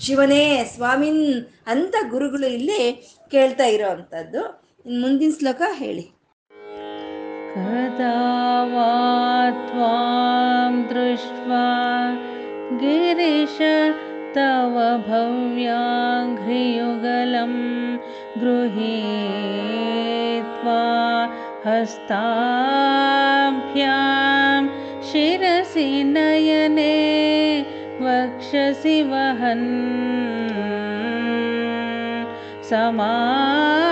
ಶಿವನೇ ಸ್ವಾಮಿನ್ ಅಂತ ಗುರುಗಳು ಇಲ್ಲಿ ಕೇಳ್ತಾ ಇರೋ ಅಂಥದ್ದು ಇನ್ನು ಮುಂದಿನ ಶ್ಲೋಕ ಹೇಳಿ कदा वा त्वां दृष्ट्वा गिरिश तव भव्याङ्घ्रियुगलं गृहीत्वा हस्ताभ्यां शिरसि नयने वक्षसि वहन् समाश्लिष्याघ्राय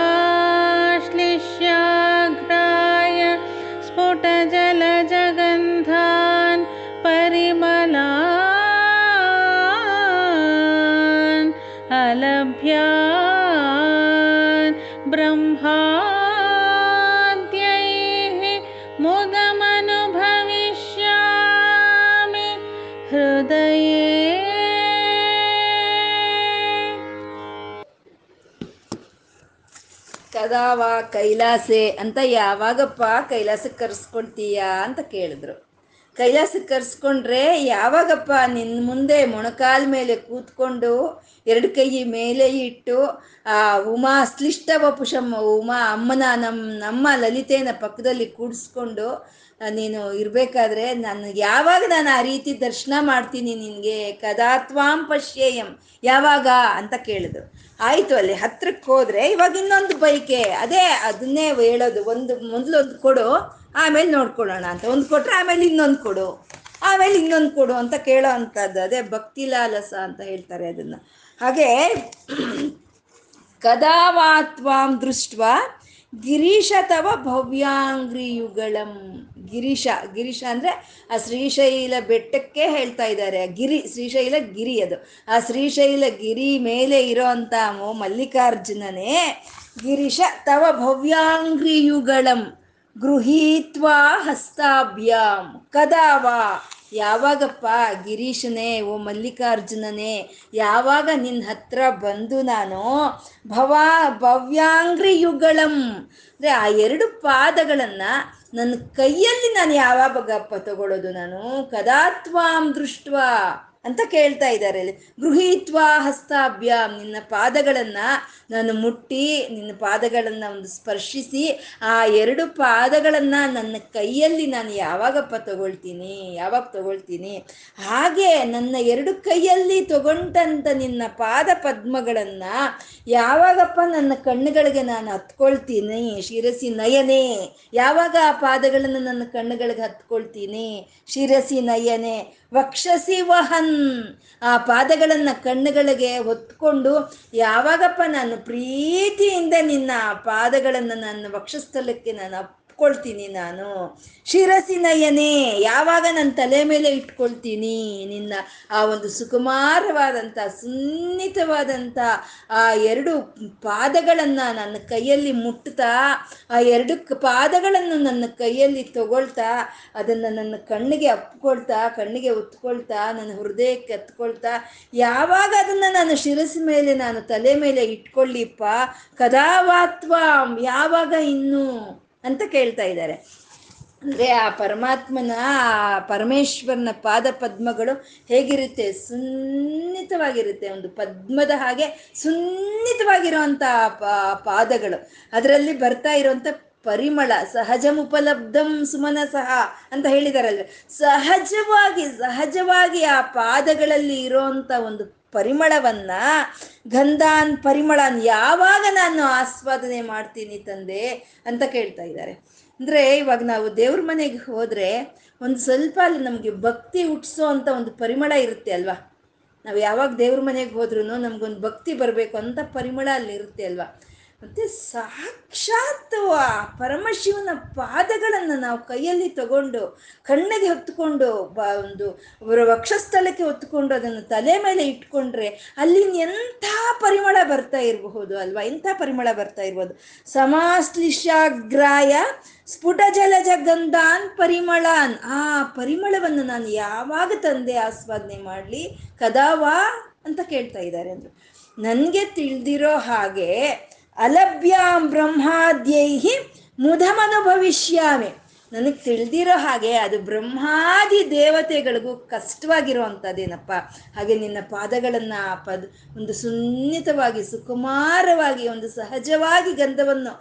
ಕೈಲಾಸೆ ಅಂತ ಯಾವಾಗಪ್ಪ ಕೈಲಾಸಕ್ಕೆ ಕರ್ಸ್ಕೊಳ್ತೀಯಾ ಅಂತ ಕೇಳಿದ್ರು. ಕೈಲಾಸಕ್ಕೆ ಕರ್ಸ್ಕೊಂಡ್ರೆ ಯಾವಾಗಪ್ಪ ನಿನ್ನ ಮುಂದೆ ಮೊಣಕಾಲ್ ಮೇಲೆ ಕೂತ್ಕೊಂಡು ಎರಡು ಕೈ ಮೇಲೆ ಇಟ್ಟು, ಆ, ಉಮಾ ಶ್ಲಿಷ್ಟವ ಪುಷಮ್ಮ ಉಮಾ ಅಮ್ಮನ ನಮ್ಮ ನಮ್ಮ ಲಲಿತೇನ ಪಕ್ಕದಲ್ಲಿ ಕೂಡಿಸ್ಕೊಂಡು ನೀನು ಇರಬೇಕಾದ್ರೆ ನಾನು ಯಾವಾಗ ನಾನು ಆ ರೀತಿ ದರ್ಶನ ಮಾಡ್ತೀನಿ ನಿನಗೆ? ಕದಾತ್ವಾಂ ಪಶ್ಯೇಯಂ. ಯಾವಾಗ? ಅಂತ ಕೇಳಿದ್ರು. ಆಯಿತು, ಅಲ್ಲಿ ಹತ್ರಕ್ಕೆ ಹೋದರೆ ಇವಾಗ ಇನ್ನೊಂದು ಬೈಕೆ. ಅದೇ ಅದನ್ನೇ ಹೇಳೋದು. ಒಂದು, ಮೊದಲು ಒಂದು ಕೊಡು, ಆಮೇಲೆ ನೋಡ್ಕೊಳ್ಳೋಣ ಅಂತ. ಒಂದು ಕೊಟ್ಟರೆ ಆಮೇಲೆ ಇನ್ನೊಂದು ಕೊಡು. ಆಮೇಲೆ ಇನ್ನೊಂದು ಕೊಡು ಅಂತ ಕೇಳೋ ಅಂಥದ್ದು. ಅದೇ ಭಕ್ತಿ ಲಾಲಸ ಅಂತ ಹೇಳ್ತಾರೆ ಅದನ್ನು. ಹಾಗೆ ಕದಾವಾತ್ವಾಂ ದೃಷ್ಟ ಗಿರೀಶ ಅಥವಾ ಭವ್ಯಾಂಗ್ರಿಯುಗಳಂ. ಗಿರೀಶ ಗಿರೀಶ ಅಂದರೆ ಆ ಶ್ರೀಶೈಲ ಬೆಟ್ಟಕ್ಕೆ ಹೇಳ್ತಾ ಇದ್ದಾರೆ. ಗಿರಿ, ಶ್ರೀಶೈಲ ಗಿರಿ ಅದು. ಆ ಶ್ರೀಶೈಲ ಗಿರಿ ಮೇಲೆ ಇರೋ ಅಂಥ ಮಲ್ಲಿಕಾರ್ಜುನನೇ ಗಿರೀಶ, ತವ ಭವ್ಯಾಂಗ್ರಿಯುಗಳಂ ಗೃಹೀತ್ವಾ ಹಸ್ತಾಭ್ಯಾಂ. ಕದಾವಾ ಯಾವಾಗಪ್ಪ ಗಿರೀಶನೇ, ಓ ಮಲ್ಲಿಕಾರ್ಜುನನೇ, ಯಾವಾಗ ನಿನ್ನ ಹತ್ರ ಬಂದು ನಾನು ಭವ ಭವ್ಯಾಂಗ್ರಿಯುಗಳಂ. ಅಂದರೆ ಆ ಎರಡು ಪಾದಗಳನ್ನು ನನ್ನ ಕೈಯಲ್ಲಿ ನಾನು ಯಾವಾಗಪ್ಪ ತಗೊಳ್ಳೋದು ನಾನು? ಕದಾತ್ವಾಂ ದೃಷ್ಟ ಅಂತ ಕೇಳ್ತಾ ಇದ್ದಾರೆ ಗೃಹೀತ್ವ ಹಸ್ತಾಭ್ಯಾಮ್ ನಿನ್ನ ಪಾದಗಳನ್ನ ನಾನು ಮುಟ್ಟಿ ನಿನ್ನ ಪಾದಗಳನ್ನ ಒಂದು ಸ್ಪರ್ಶಿಸಿ, ಆ ಎರಡು ಪಾದಗಳನ್ನ ನನ್ನ ಕೈಯಲ್ಲಿ ನಾನು ಯಾವಾಗಪ್ಪ ತಗೊಳ್ತೀನಿ, ಯಾವಾಗ ತಗೊಳ್ತೀನಿ? ಹಾಗೆ ನನ್ನ ಎರಡು ಕೈಯಲ್ಲಿ ತಗೊಂಡಂತ ನಿನ್ನ ಪಾದ ಪದ್ಮಗಳನ್ನ ಯಾವಾಗಪ್ಪ ನನ್ನ ಕಣ್ಣುಗಳಿಗೆ ನಾನು ಹತ್ಕೊಳ್ತೀನಿ? ಶಿರಸಿ ನಯನೆ, ಯಾವಾಗ ಆ ಪಾದಗಳನ್ನು ನನ್ನ ಕಣ್ಣುಗಳಿಗೆ ಹತ್ಕೊಳ್ತೀನಿ? ಶಿರಸಿ ನಯನೆ, ವಕ್ಷಸಿ ವಹನ್, ಆ ಪಾದಗಳನ್ನು ಕಣ್ಣುಗಳಿಗೆ ಹೊತ್ಕೊಂಡು ಯಾವಾಗಪ್ಪ ನಾನು ಪ್ರೀತಿಯಿಂದ ನಿನ್ನ ಪಾದಗಳನ್ನು ನನ್ನ ವಕ್ಷಸ್ಥಲಕ್ಕೆ ನಾನು ಅಪ್ಕೊಳ್ತೀನಿ ನಾನು. ಶಿರಸಿ ನಯನೆ ಯಾವಾಗ ನನ್ನ ತಲೆ ಮೇಲೆ ಇಟ್ಕೊಳ್ತೀನಿ ನಿನ್ನ ಆ ಒಂದು ಸುಕುಮಾರವಾದಂಥ ಸುನ್ನಿತವಾದಂಥ ಆ ಎರಡು ಪಾದಗಳನ್ನು ನನ್ನ ಕೈಯಲ್ಲಿ ಮುಟ್ತಾ, ಆ ಎರಡು ಪಾದಗಳನ್ನು ನನ್ನ ಕೈಯಲ್ಲಿ ತಗೊಳ್ತಾ, ಅದನ್ನು ನನ್ನ ಕಣ್ಣಿಗೆ ಅಪ್ಕೊಳ್ತಾ, ಕಣ್ಣಿಗೆ ಒತ್ಕೊಳ್ತಾ ನನ್ನ ಹೃದಯಕ್ಕೆ ಹತ್ಕೊಳ್ತಾ ಯಾವಾಗ ಅದನ್ನು ನಾನು ಶಿರಸಿ ಮೇಲೆ, ನಾನು ತಲೆ ಮೇಲೆ ಇಟ್ಕೊಳ್ಳಿಪ್ಪ? ಕದಾವಾತ್ವ, ಯಾವಾಗ ಇನ್ನು? ಅಂತ ಕೇಳ್ತಾ ಇದ್ದಾರೆ. ಅಂದರೆ ಆ ಪರಮಾತ್ಮನ ಪರಮೇಶ್ವರನ ಪಾದ ಪದ್ಮಗಳು ಹೇಗಿರುತ್ತೆ? ಸುನ್ನಿತವಾಗಿರುತ್ತೆ. ಒಂದು ಪದ್ಮದ ಹಾಗೆ ಸುನ್ನಿತವಾಗಿರುವಂಥ ಪಾದಗಳು. ಅದರಲ್ಲಿ ಬರ್ತಾ ಇರುವಂಥ ಪರಿಮಳ ಸಹಜಮುಪಲಬ್ಧಂ ಸುಮನ ಸಹ ಅಂತ ಹೇಳಿದಾರಲ್ವ ಸಹಜವಾಗಿ ಸಹಜವಾಗಿ ಆ ಪಾದಗಳಲ್ಲಿ ಇರೋಂಥ ಒಂದು ಪರಿಮಳವನ್ನ, ಗಂಧಾನ್ ಪರಿಮಳನ್ ಯಾವಾಗ ನಾನು ಆಸ್ವಾದನೆ ಮಾಡ್ತೀನಿ ತಂದೆ ಅಂತ ಕೇಳ್ತಾ ಇದ್ದಾರೆ. ಅಂದರೆ ಇವಾಗ ನಾವು ದೇವ್ರ ಮನೆಗೆ ಹೋದರೆ ಒಂದು ಸ್ವಲ್ಪ ಅಲ್ಲಿ ನಮಗೆ ಭಕ್ತಿ ಹುಟ್ಟಿಸೋ ಅಂತ ಒಂದು ಪರಿಮಳ ಇರುತ್ತೆ ಅಲ್ವಾ? ನಾವು ಯಾವಾಗ ದೇವ್ರ ಮನೆಗೆ ಹೋದ್ರೂ ನಮಗೊಂದು ಭಕ್ತಿ ಬರಬೇಕು ಅಂತ ಪರಿಮಳ ಅಲ್ಲಿ ಇರುತ್ತೆ ಅಲ್ವಾ? ಮತ್ತು ಸಾಕ್ಷಾತ್ ಪರಮಶಿವನ ಪಾದಗಳನ್ನು ನಾವು ಕೈಯಲ್ಲಿ ತಗೊಂಡು, ಕಣ್ಣಿಗೆ ಹೊತ್ತುಕೊಂಡು ಬ, ಒಂದು ವಕ್ಷಸ್ಥಳಕ್ಕೆ ಹೊತ್ತುಕೊಂಡು ಅದನ್ನು ತಲೆ ಮೇಲೆ ಇಟ್ಕೊಂಡ್ರೆ ಅಲ್ಲಿ ಎಂಥ ಪರಿಮಳ ಬರ್ತಾ ಇರಬಹುದು ಅಲ್ವಾ? ಎಂಥ ಪರಿಮಳ ಬರ್ತಾ ಇರ್ಬೋದು? ಸಮಾಶ್ಲಿಷಾಗ್ರಾಯ ಸ್ಫುಟ ಜಲಜ ಗಂಧಾನ್ ಪರಿಮಳಾನ್. ಆ ಪರಿಮಳವನ್ನು ನಾನು ಯಾವಾಗ ತಂದೆ ಆಸ್ವಾದನೆ ಮಾಡಲಿ? ಕದಾವಾ ಅಂತ ಕೇಳ್ತಾ ಇದ್ದಾರೆ ಅಂದರು. ನನಗೆ ತಿಳಿದಿರೋ ಹಾಗೆ अलभ्यां ब्रह्माद्यैः मुदमनुभविष्यामि। ನನಗೆ ತಿಳಿದಿರೋ ಹಾಗೆ ಅದು ಬ್ರಹ್ಮಾದಿ ದೇವತೆಗಳಿಗೂ ಕಷ್ಟವಾಗಿರುವಂಥದ್ದೇನಪ್ಪ ಹಾಗೆ ನಿನ್ನ ಪಾದಗಳನ್ನು ಪದ, ಒಂದು ಸುನ್ನಿತವಾಗಿ, ಸುಕುಮಾರವಾಗಿ, ಒಂದು ಸಹಜವಾಗಿ ಗಂಧವನ್ನು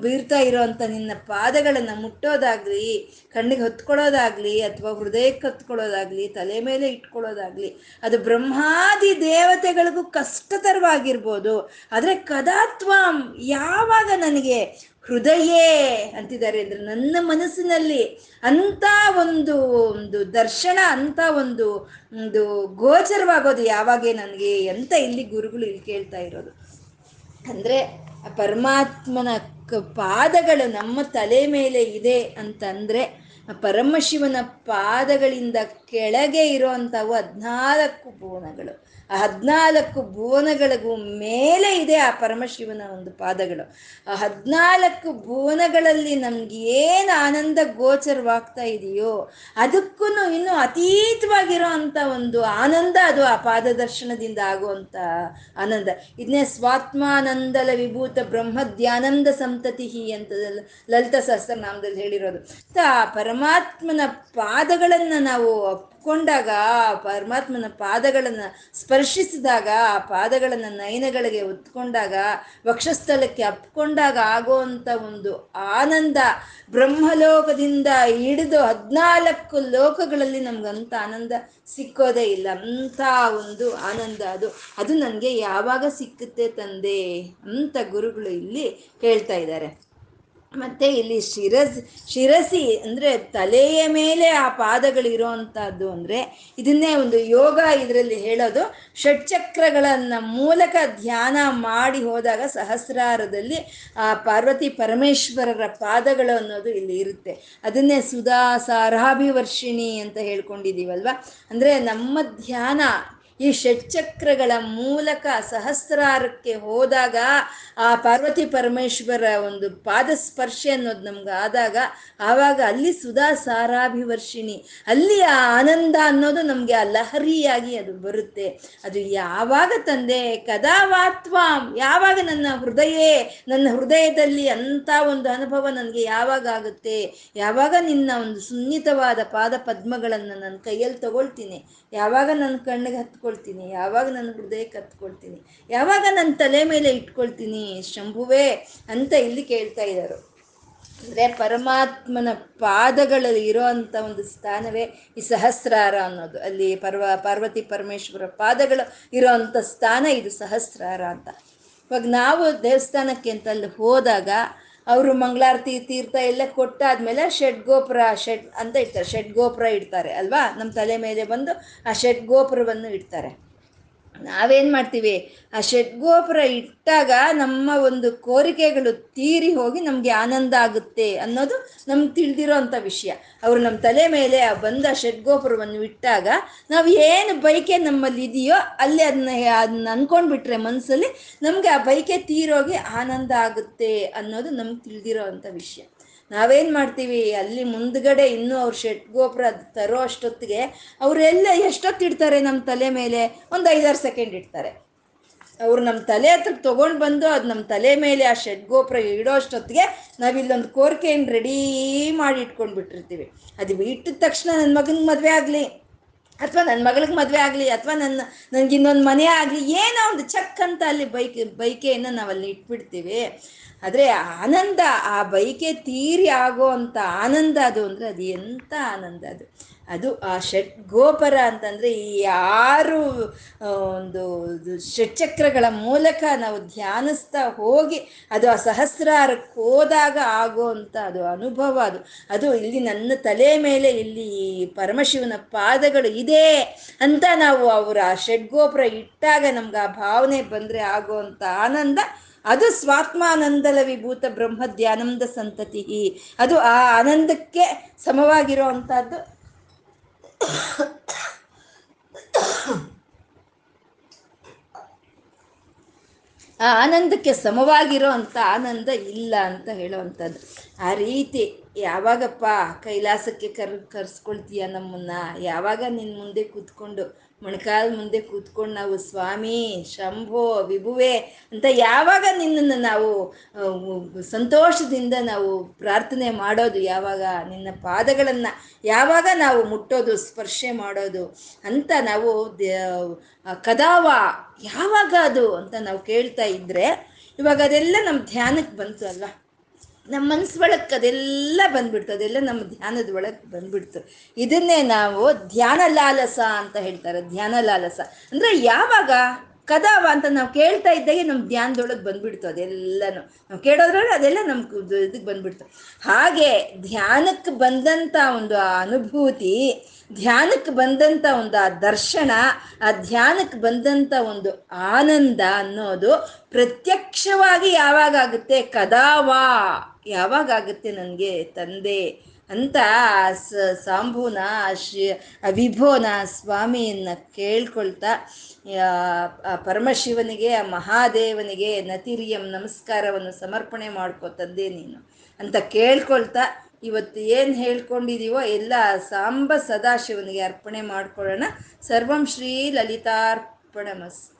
ಬೀರ್ತಾ ಇರೋವಂಥ ನಿನ್ನ ಪಾದಗಳನ್ನು ಮುಟ್ಟೋದಾಗಲಿ, ಕಣ್ಣಿಗೆ ಹೊತ್ಕೊಳ್ಳೋದಾಗಲಿ, ಅಥವಾ ಹೃದಯಕ್ಕೆ ಹೊತ್ಕೊಳ್ಳೋದಾಗಲಿ, ತಲೆ ಮೇಲೆ ಇಟ್ಕೊಳ್ಳೋದಾಗಲಿ, ಅದು ಬ್ರಹ್ಮಾದಿ ದೇವತೆಗಳಿಗೂ ಕಷ್ಟತರವಾಗಿರ್ಬೋದು. ಆದರೆ ಕದಾತ್ವ ಯಾವಾಗ ನನಗೆ ಹೃದಯೇ ಅಂತಿದ್ದಾರೆ ಅಂದರೆ ನನ್ನ ಮನಸ್ಸಿನಲ್ಲಿ ಅಂತ ಒಂದು ಒಂದು ದರ್ಶನ ಅಂತ ಒಂದು ಒಂದು ಗೋಚರವಾಗೋದು ಯಾವಾಗೆ ನನಗೆ ಅಂತ ಇಲ್ಲಿ ಗುರುಗಳು ಇಲ್ಲಿ ಕೇಳ್ತಾ ಇರೋದು. ಅಂದರೆ ಪರಮಾತ್ಮನ ಪಾದಗಳು ನಮ್ಮ ತಲೆ ಮೇಲೆ ಇದೆ ಅಂತಂದರೆ ಪರಮಶಿವನ ಪಾದಗಳಿಂದ ಕೆಳಗೆ ಇರೋಂಥವು ಹದಿನಾಲ್ಕು ಭುವನಗಳು ಆ ಹದಿನಾಲ್ಕು ಭುವನಗಳಿಗೂ ಮೇಲೆ ಇದೆ ಆ ಪರಮಶಿವನ ಒಂದು ಪಾದಗಳು. ಆ ಹದಿನಾಲ್ಕು ಭುವನಗಳಲ್ಲಿ ನಮ್ಗೆ ಏನು ಆನಂದ ಗೋಚರವಾಗ್ತಾ ಇದೆಯೋ ಅದಕ್ಕೂ ಇನ್ನೂ ಅತೀತವಾಗಿರೋ ಅಂಥ ಒಂದು ಆನಂದ ಅದು ಆ ಪಾದದರ್ಶನದಿಂದ ಆಗುವಂಥ ಆನಂದ. ಇದನ್ನೇ ಸ್ವಾತ್ಮಾನಂದಲ ವಿಭೂತ ಬ್ರಹ್ಮದ್ಯಾನಂದ ಸಂತತಿ ಅಂತ ಲಲಿತ ಸಹಸ್ರನಾಮದಲ್ಲಿ ಹೇಳಿರೋದು. ಆ ಪರಮಾತ್ಮನ ಪಾದಗಳನ್ನು ನಾವು ಅಪ್ಕೊಂಡಾಗ ಆ ಪರಮಾತ್ಮನ ಪಾದಗಳನ್ನು ಸ್ಪರ್ಶಿಸಿದಾಗ, ಆ ಪಾದಗಳನ್ನು ನಯನಗಳಿಗೆ ಒತ್ಕೊಂಡಾಗ ವಕ್ಷಸ್ಥಳಕ್ಕೆ ಅಪ್ಕೊಂಡಾಗ ಆಗುವಂಥ ಒಂದು ಆನಂದ ಬ್ರಹ್ಮಲೋಕದಿಂದ ಹಿಡಿದು ಹದಿನಾಲ್ಕು ಲೋಕಗಳಲ್ಲಿ ನಮ್ಗಂಥ ಆನಂದ ಸಿಕ್ಕೋದೇ ಇಲ್ಲ. ಅಂಥ ಒಂದು ಆನಂದ ಅದು. ಅದು ನನಗೆ ಯಾವಾಗ ಸಿಕ್ಕುತ್ತೆ ತಂದೆ? ಅಂತ ಗುರುಗಳು ಇಲ್ಲಿ ಹೇಳ್ತಾ ಇದ್ದಾರೆ. ಮತ್ತೆ ಇಲ್ಲಿ ಶಿರಸ್, ಶಿರಸಿ ಅಂದ್ರೆ ತಲೆಯ ಮೇಲೆ ಆ ಪಾದಗಳಿರೋ ಅಂಥದ್ದು ಅಂದ್ರೆ ಇದನ್ನೇ ಒಂದು ಯೋಗ ಇದರಲ್ಲಿ ಹೇಳೋದು. ಷಟ್ಚಕ್ರಗಳನ್ನ ಮೂಲಕ ಧ್ಯಾನ ಮಾಡಿ ಹೋದಾಗ ಸಹಸ್ರಾರದಲ್ಲಿ ಆ ಪಾರ್ವತಿ ಪರಮೇಶ್ವರರ ಪಾದಗಳು ಅನ್ನೋದು ಇಲ್ಲಿ ಇರುತ್ತೆ. ಅದನ್ನೇ ಸುಧಾ ಸಾರಾಭಿವರ್ಷಿಣಿ ಅಂತ ಹೇಳ್ಕೊಂಡಿದೀವಲ್ವಾ? ಅಂದ್ರೆ ನಮ್ಮ ಧ್ಯಾನ ಈ ಷಟ್ಚಕ್ರಗಳ ಮೂಲಕ ಸಹಸ್ರಾರಕ್ಕೆ ಹೋದಾಗ ಆ ಪಾರ್ವತಿ ಪರಮೇಶ್ವರ ಒಂದು ಪಾದ ಸ್ಪರ್ಶೆ ಅನ್ನೋದು ನಮ್ಗೆ ಆದಾಗ ಆವಾಗ ಅಲ್ಲಿ ಸುಧಾ ಸಾರಾಭಿವರ್ಷಿಣಿ, ಅಲ್ಲಿ ಆ ಆನಂದ ಅನ್ನೋದು ನಮಗೆ ಆ ಲಹರಿಯಾಗಿ ಅದು ಬರುತ್ತೆ. ಅದು ಯಾವಾಗ ತಂದೆ ಕದಾವಾತ್ವಾ ಯಾವಾಗ ನನ್ನ ಹೃದಯ, ನನ್ನ ಹೃದಯದಲ್ಲಿ ಅಂಥ ಒಂದು ಅನುಭವ ನನಗೆ ಯಾವಾಗ ಆಗುತ್ತೆ? ಯಾವಾಗ ನಿನ್ನ ಒಂದು ಸುನ್ನಿತವಾದ ಪಾದ ಪದ್ಮಗಳನ್ನು ನನ್ನ ಕೈಯಲ್ಲಿ ತಗೊಳ್ತೀನಿ? ಯಾವಾಗ ನನ್ನ ಕಣ್ಣಿಗೆ ಹತ್ಕೊಳ್ತೀನಿ, ಯಾವಾಗ ನನ್ನ ಹೃದಯಕ್ಕೆ ಹತ್ಕೊಳ್ತೀನಿ, ಯಾವಾಗ ನನ್ನ ತಲೆ ಮೇಲೆ ಇಟ್ಕೊಳ್ತೀನಿ, ಶಂಭುವೇ ಅಂತ ಇಲ್ಲಿ ಕೇಳ್ತಾ ಇದ್ದಾರೆ ಅಂದರೆ ಪರಮಾತ್ಮನ ಪಾದಗಳಲ್ಲಿ ಇರೋ ಅಂಥ ಒಂದು ಸ್ಥಾನವೇ ಈ ಸಹಸ್ರಾರ ಅನ್ನೋದು. ಅಲ್ಲಿ ಪರ್ವ, ಪಾರ್ವತಿ ಪರಮೇಶ್ವರ ಪಾದಗಳು ಇರೋ ಅಂಥ ಸ್ಥಾನ ಇದು ಸಹಸ್ರಾರ ಅಂತ. ಇವಾಗ ನಾವು ದೇವಸ್ಥಾನಕ್ಕೆ ಅಂತ ಅಲ್ಲಿ ಹೋದಾಗ ಅವರು ಮಂಗಳಾರತಿ, ತೀರ್ಥ ಎಲ್ಲ ಕೊಟ್ಟಾದ್ಮೇಲೆ ಷಡ್ ಗೋಪುರ, ಷಡ್ ಅಂತ ಇಡ್ತಾರೆ. ಷಡ್ ಗೋಪುರ ಇಡ್ತಾರೆ ಅಲ್ವಾ? ನಮ್ಮ ತಲೆ ಮೇಲೆ ಬಂದು ಆ ಷಡ್ ಗೋಪುರವನ್ನು ಇಡ್ತಾರೆ. ನಾವೇನು ಮಾಡ್ತೀವಿ? ಆ ಷಡ್ಗೋಪುರ ಇಟ್ಟಾಗ ನಮ್ಮ ಒಂದು ಕೋರಿಕೆಗಳು ತೀರಿ ಹೋಗಿ ನಮಗೆ ಆನಂದ ಆಗುತ್ತೆ ಅನ್ನೋದು ನಮ್ಗೆ ತಿಳಿದಿರೋ ಅಂಥ ವಿಷಯ. ಅವರು ನಮ್ಮ ತಲೆ ಮೇಲೆ ಆ ಬಂದ ಷಡ್ಗೋಪುರವನ್ನು ಇಟ್ಟಾಗ ನಾವು ಏನು ಬೈಕೆ ನಮ್ಮಲ್ಲಿ ಇದೆಯೋ ಅಲ್ಲಿ ಅದನ್ನ ಅದನ್ನ ಅನ್ಕೊಂಡ್ಬಿಟ್ರೆ ಮನಸ್ಸಲ್ಲಿ ನಮಗೆ ಆ ಬೈಕೆ ತೀರೋಗಿ ಆನಂದ ಆಗುತ್ತೆ ಅನ್ನೋದು ನಮ್ಗೆ ತಿಳಿದಿರೋ ವಿಷಯ. ನಾವೇನು ಮಾಡ್ತೀವಿ? ಅಲ್ಲಿ ಮುಂದ್ಗಡೆ ಇನ್ನೂ ಅವ್ರ ಶೆಟ್ ಗೋಪುರ ತರೋ ಅಷ್ಟೊತ್ತಿಗೆ ಅವರೆಲ್ಲ ಎಷ್ಟೊತ್ತು ಇಡ್ತಾರೆ ನಮ್ಮ ತಲೆ ಮೇಲೆ? ಒಂದು ಐದಾರು ಸೆಕೆಂಡ್ ಇಡ್ತಾರೆ. ಅವ್ರು ನಮ್ಮ ತಲೆ ಹತ್ರ ತೊಗೊಂಡು ಬಂದು ಅದು ನಮ್ಮ ತಲೆ ಮೇಲೆ ಆ ಶೆಡ್ ಗೋಪುರ ಇಡೋ ಅಷ್ಟೊತ್ತಿಗೆ ನಾವಿಲ್ಲೊಂದು ಕೋರಿಕೆಯನ್ನು ರೆಡಿ ಮಾಡಿ ಇಟ್ಕೊಂಡು ಬಿಟ್ಟಿರ್ತೀವಿ. ಅದು ಇಟ್ಟಿದ ತಕ್ಷಣ ನನ್ನ ಮಗನಿಗೆ ಮದುವೆ ಆಗಲಿ, ಅಥವಾ ನನ್ನ ಮಗಳಿಗೆ ಮದುವೆ ಆಗಲಿ, ಅಥವಾ ನನ್ನ ನನಗಿನ್ನೊಂದು ಮನೆ ಆಗಲಿ, ಏನೋ ಒಂದು ಚಕ್ ಅಂತ ಅಲ್ಲಿ ಬೈಕ್ ಬೈಕೆಯನ್ನು ನಾವಲ್ಲಿ ಇಟ್ಬಿಡ್ತೀವಿ. ಆದರೆ ಆನಂದ, ಆ ಬೈಕೆ ತೀರಿ ಆಗೋ ಅಂತ ಆನಂದ ಅದು ಅಂದರೆ ಅದು ಎಂಥ ಆನಂದ ಅದು? ಅದು ಆ ಷಟ್ ಗೋಪರ ಅಂತಂದರೆ ಈ ಆರು ಒಂದು ಷಟ್ಚಕ್ರಗಳ ಮೂಲಕ ನಾವು ಧ್ಯಾನಿಸ್ತಾ ಹೋಗಿ ಅದು ಆ ಸಹಸ್ರಾರಕ್ಕೆ ಹೋದಾಗ ಆಗೋ ಅಂಥ ಅದು ಅನುಭವ ಅದು. ಅದು ಇಲ್ಲಿ ನನ್ನ ತಲೆ ಮೇಲೆ ಇಲ್ಲಿ ಪರಮಶಿವನ ಪಾದಗಳು ಇದೆ ಅಂತ ನಾವು ಅವರ ಆ ಷಡ್ಗೋಪುರ ಇಟ್ಟಾಗ ನಮ್ಗೆ ಆ ಭಾವನೆ ಬಂದರೆ ಆಗೋ ಅಂಥ ಆನಂದ. ಅದು ಸ್ವಾತ್ಮಾನಂದಲ ವಿಭೂತ ಬ್ರಹ್ಮ ಧ್ಯಾನಂದ ಸಂತತಿ. ಅದು ಆ ಆನಂದಕ್ಕೆ ಸಮವಾಗಿರೋ ಅಂಥದ್ದು. ಆ ಆನಂದಕ್ಕೆ ಸಮವಾಗಿರೋ ಅಂಥ ಆನಂದ ಇಲ್ಲ ಅಂತ ಹೇಳೋವಂಥದ್ದು ಆ ರೀತಿ ಯಾವಾಗಪ್ಪ ಕೈಲಾಸಕ್ಕೆ ಕರ್, ಕರ್ಸ್ಕೊಳ್ತೀಯ ನಮ್ಮನ್ನ? ಯಾವಾಗ ನಿನ್ನ ಮುಂದೆ ಕೂತ್ಕೊಂಡು ಮೊಣಕಾಲ ಮುಂದೆ ಕೂತ್ಕೊಂಡು ನಾವು, ಸ್ವಾಮಿ, ಶಂಭೋ, ವಿಭುವೆ ಅಂತ ಯಾವಾಗ ನಿನ್ನನ್ನು ನಾವು ಸಂತೋಷದಿಂದ ನಾವು ಪ್ರಾರ್ಥನೆ ಮಾಡೋದು, ಯಾವಾಗ ನಿನ್ನ ಪಾದಗಳನ್ನು ಯಾವಾಗ ನಾವು ಮುಟ್ಟೋದು, ಸ್ಪರ್ಶೆ ಮಾಡೋದು ಅಂತ ನಾವು ಕದಾವ ಯಾವಾಗ ಅದು ಅಂತ ನಾವು ಕೇಳ್ತಾ ಇದ್ರೆ, ಇವಾಗ ಅದೆಲ್ಲ ನಮ್ಮ ಧ್ಯಾನಕ್ಕೆ ಬಂತು ಅಲ್ವಾ? ನಮ್ಮ ಮನಸ್ಸು ಒಳಕ್ಕೆ ಅದೆಲ್ಲ ಬಂದ್ಬಿಡ್ತು, ಅದೆಲ್ಲ ನಮ್ಮ ಧ್ಯಾನದ ಒಳಗೆ ಬಂದ್ಬಿಡ್ತು. ಇದನ್ನೇ ನಾವು ಧ್ಯಾನ ಲಾಲಸ ಅಂತ ಹೇಳ್ತಾರೆ, ಧ್ಯಾನ ಲಾಲಸ. ಅಂದರೆ ಯಾವಾಗ ಕದಾವ ಅಂತ ನಾವು ಕೇಳ್ತಾ ಇದ್ದಾಗೆ ನಮ್ಮ ಧ್ಯಾನದೊಳಗೆ ಬಂದ್ಬಿಡ್ತು ಅದೆಲ್ಲನೂ. ನಾವು ಕೇಳೋದ್ರೊಳಗೆ ಅದೆಲ್ಲ ನಮ್ಮ ಇದಕ್ಕೆ ಬಂದ್ಬಿಡ್ತು. ಹಾಗೆ ಧ್ಯಾನಕ್ಕೆ ಬಂದಂಥ ಒಂದು ಅನುಭೂತಿ ಧ್ಯಾನಕ್ಕೆ ಬಂದಂಥ ಒಂದು ಆ ದರ್ಶನ, ಆ ಧ್ಯಾನಕ್ಕೆ ಬಂದಂಥ ಒಂದು ಆನಂದ ಅನ್ನೋದು ಪ್ರತ್ಯಕ್ಷವಾಗಿ ಯಾವಾಗ ಆಗುತ್ತೆ ಕದಾವಾ. ಯಾವಾಗ ಆಗುತ್ತೆ ನನಗೆ ತಂದೆ ಅಂತ ಆ ಸಾಂಬುನ, ಆ ಶ್ರೀ ಆ ವಿಭೋನ ಸ್ವಾಮಿಯನ್ನ ಕೇಳ್ಕೊಳ್ತಾ ಆ- ಪರಮಶಿವನಿಗೆ, ಆ ಮಹಾದೇವನಿಗೆ ನತಿರಿಯಂ ನಮಸ್ಕಾರವನ್ನು ಸಮರ್ಪಣೆ ಮಾಡ್ಕೋ ತಂದೆ ನೀನು ಅಂತ ಕೇಳ್ಕೊಳ್ತಾ, ಇವತ್ತು ಏನು ಹೇಳ್ಕೊಂಡಿದೀವೋ ಎಲ್ಲ ಸಾಂಬ ಸದಾಶಿವನಿಗೆ ಅರ್ಪಣೆ ಮಾಡ್ಕೊಳ್ಳೋಣ. ಸರ್ವಂ ಶ್ರೀ ಲಲಿತಾರ್ಪಣಮಸ್ತು.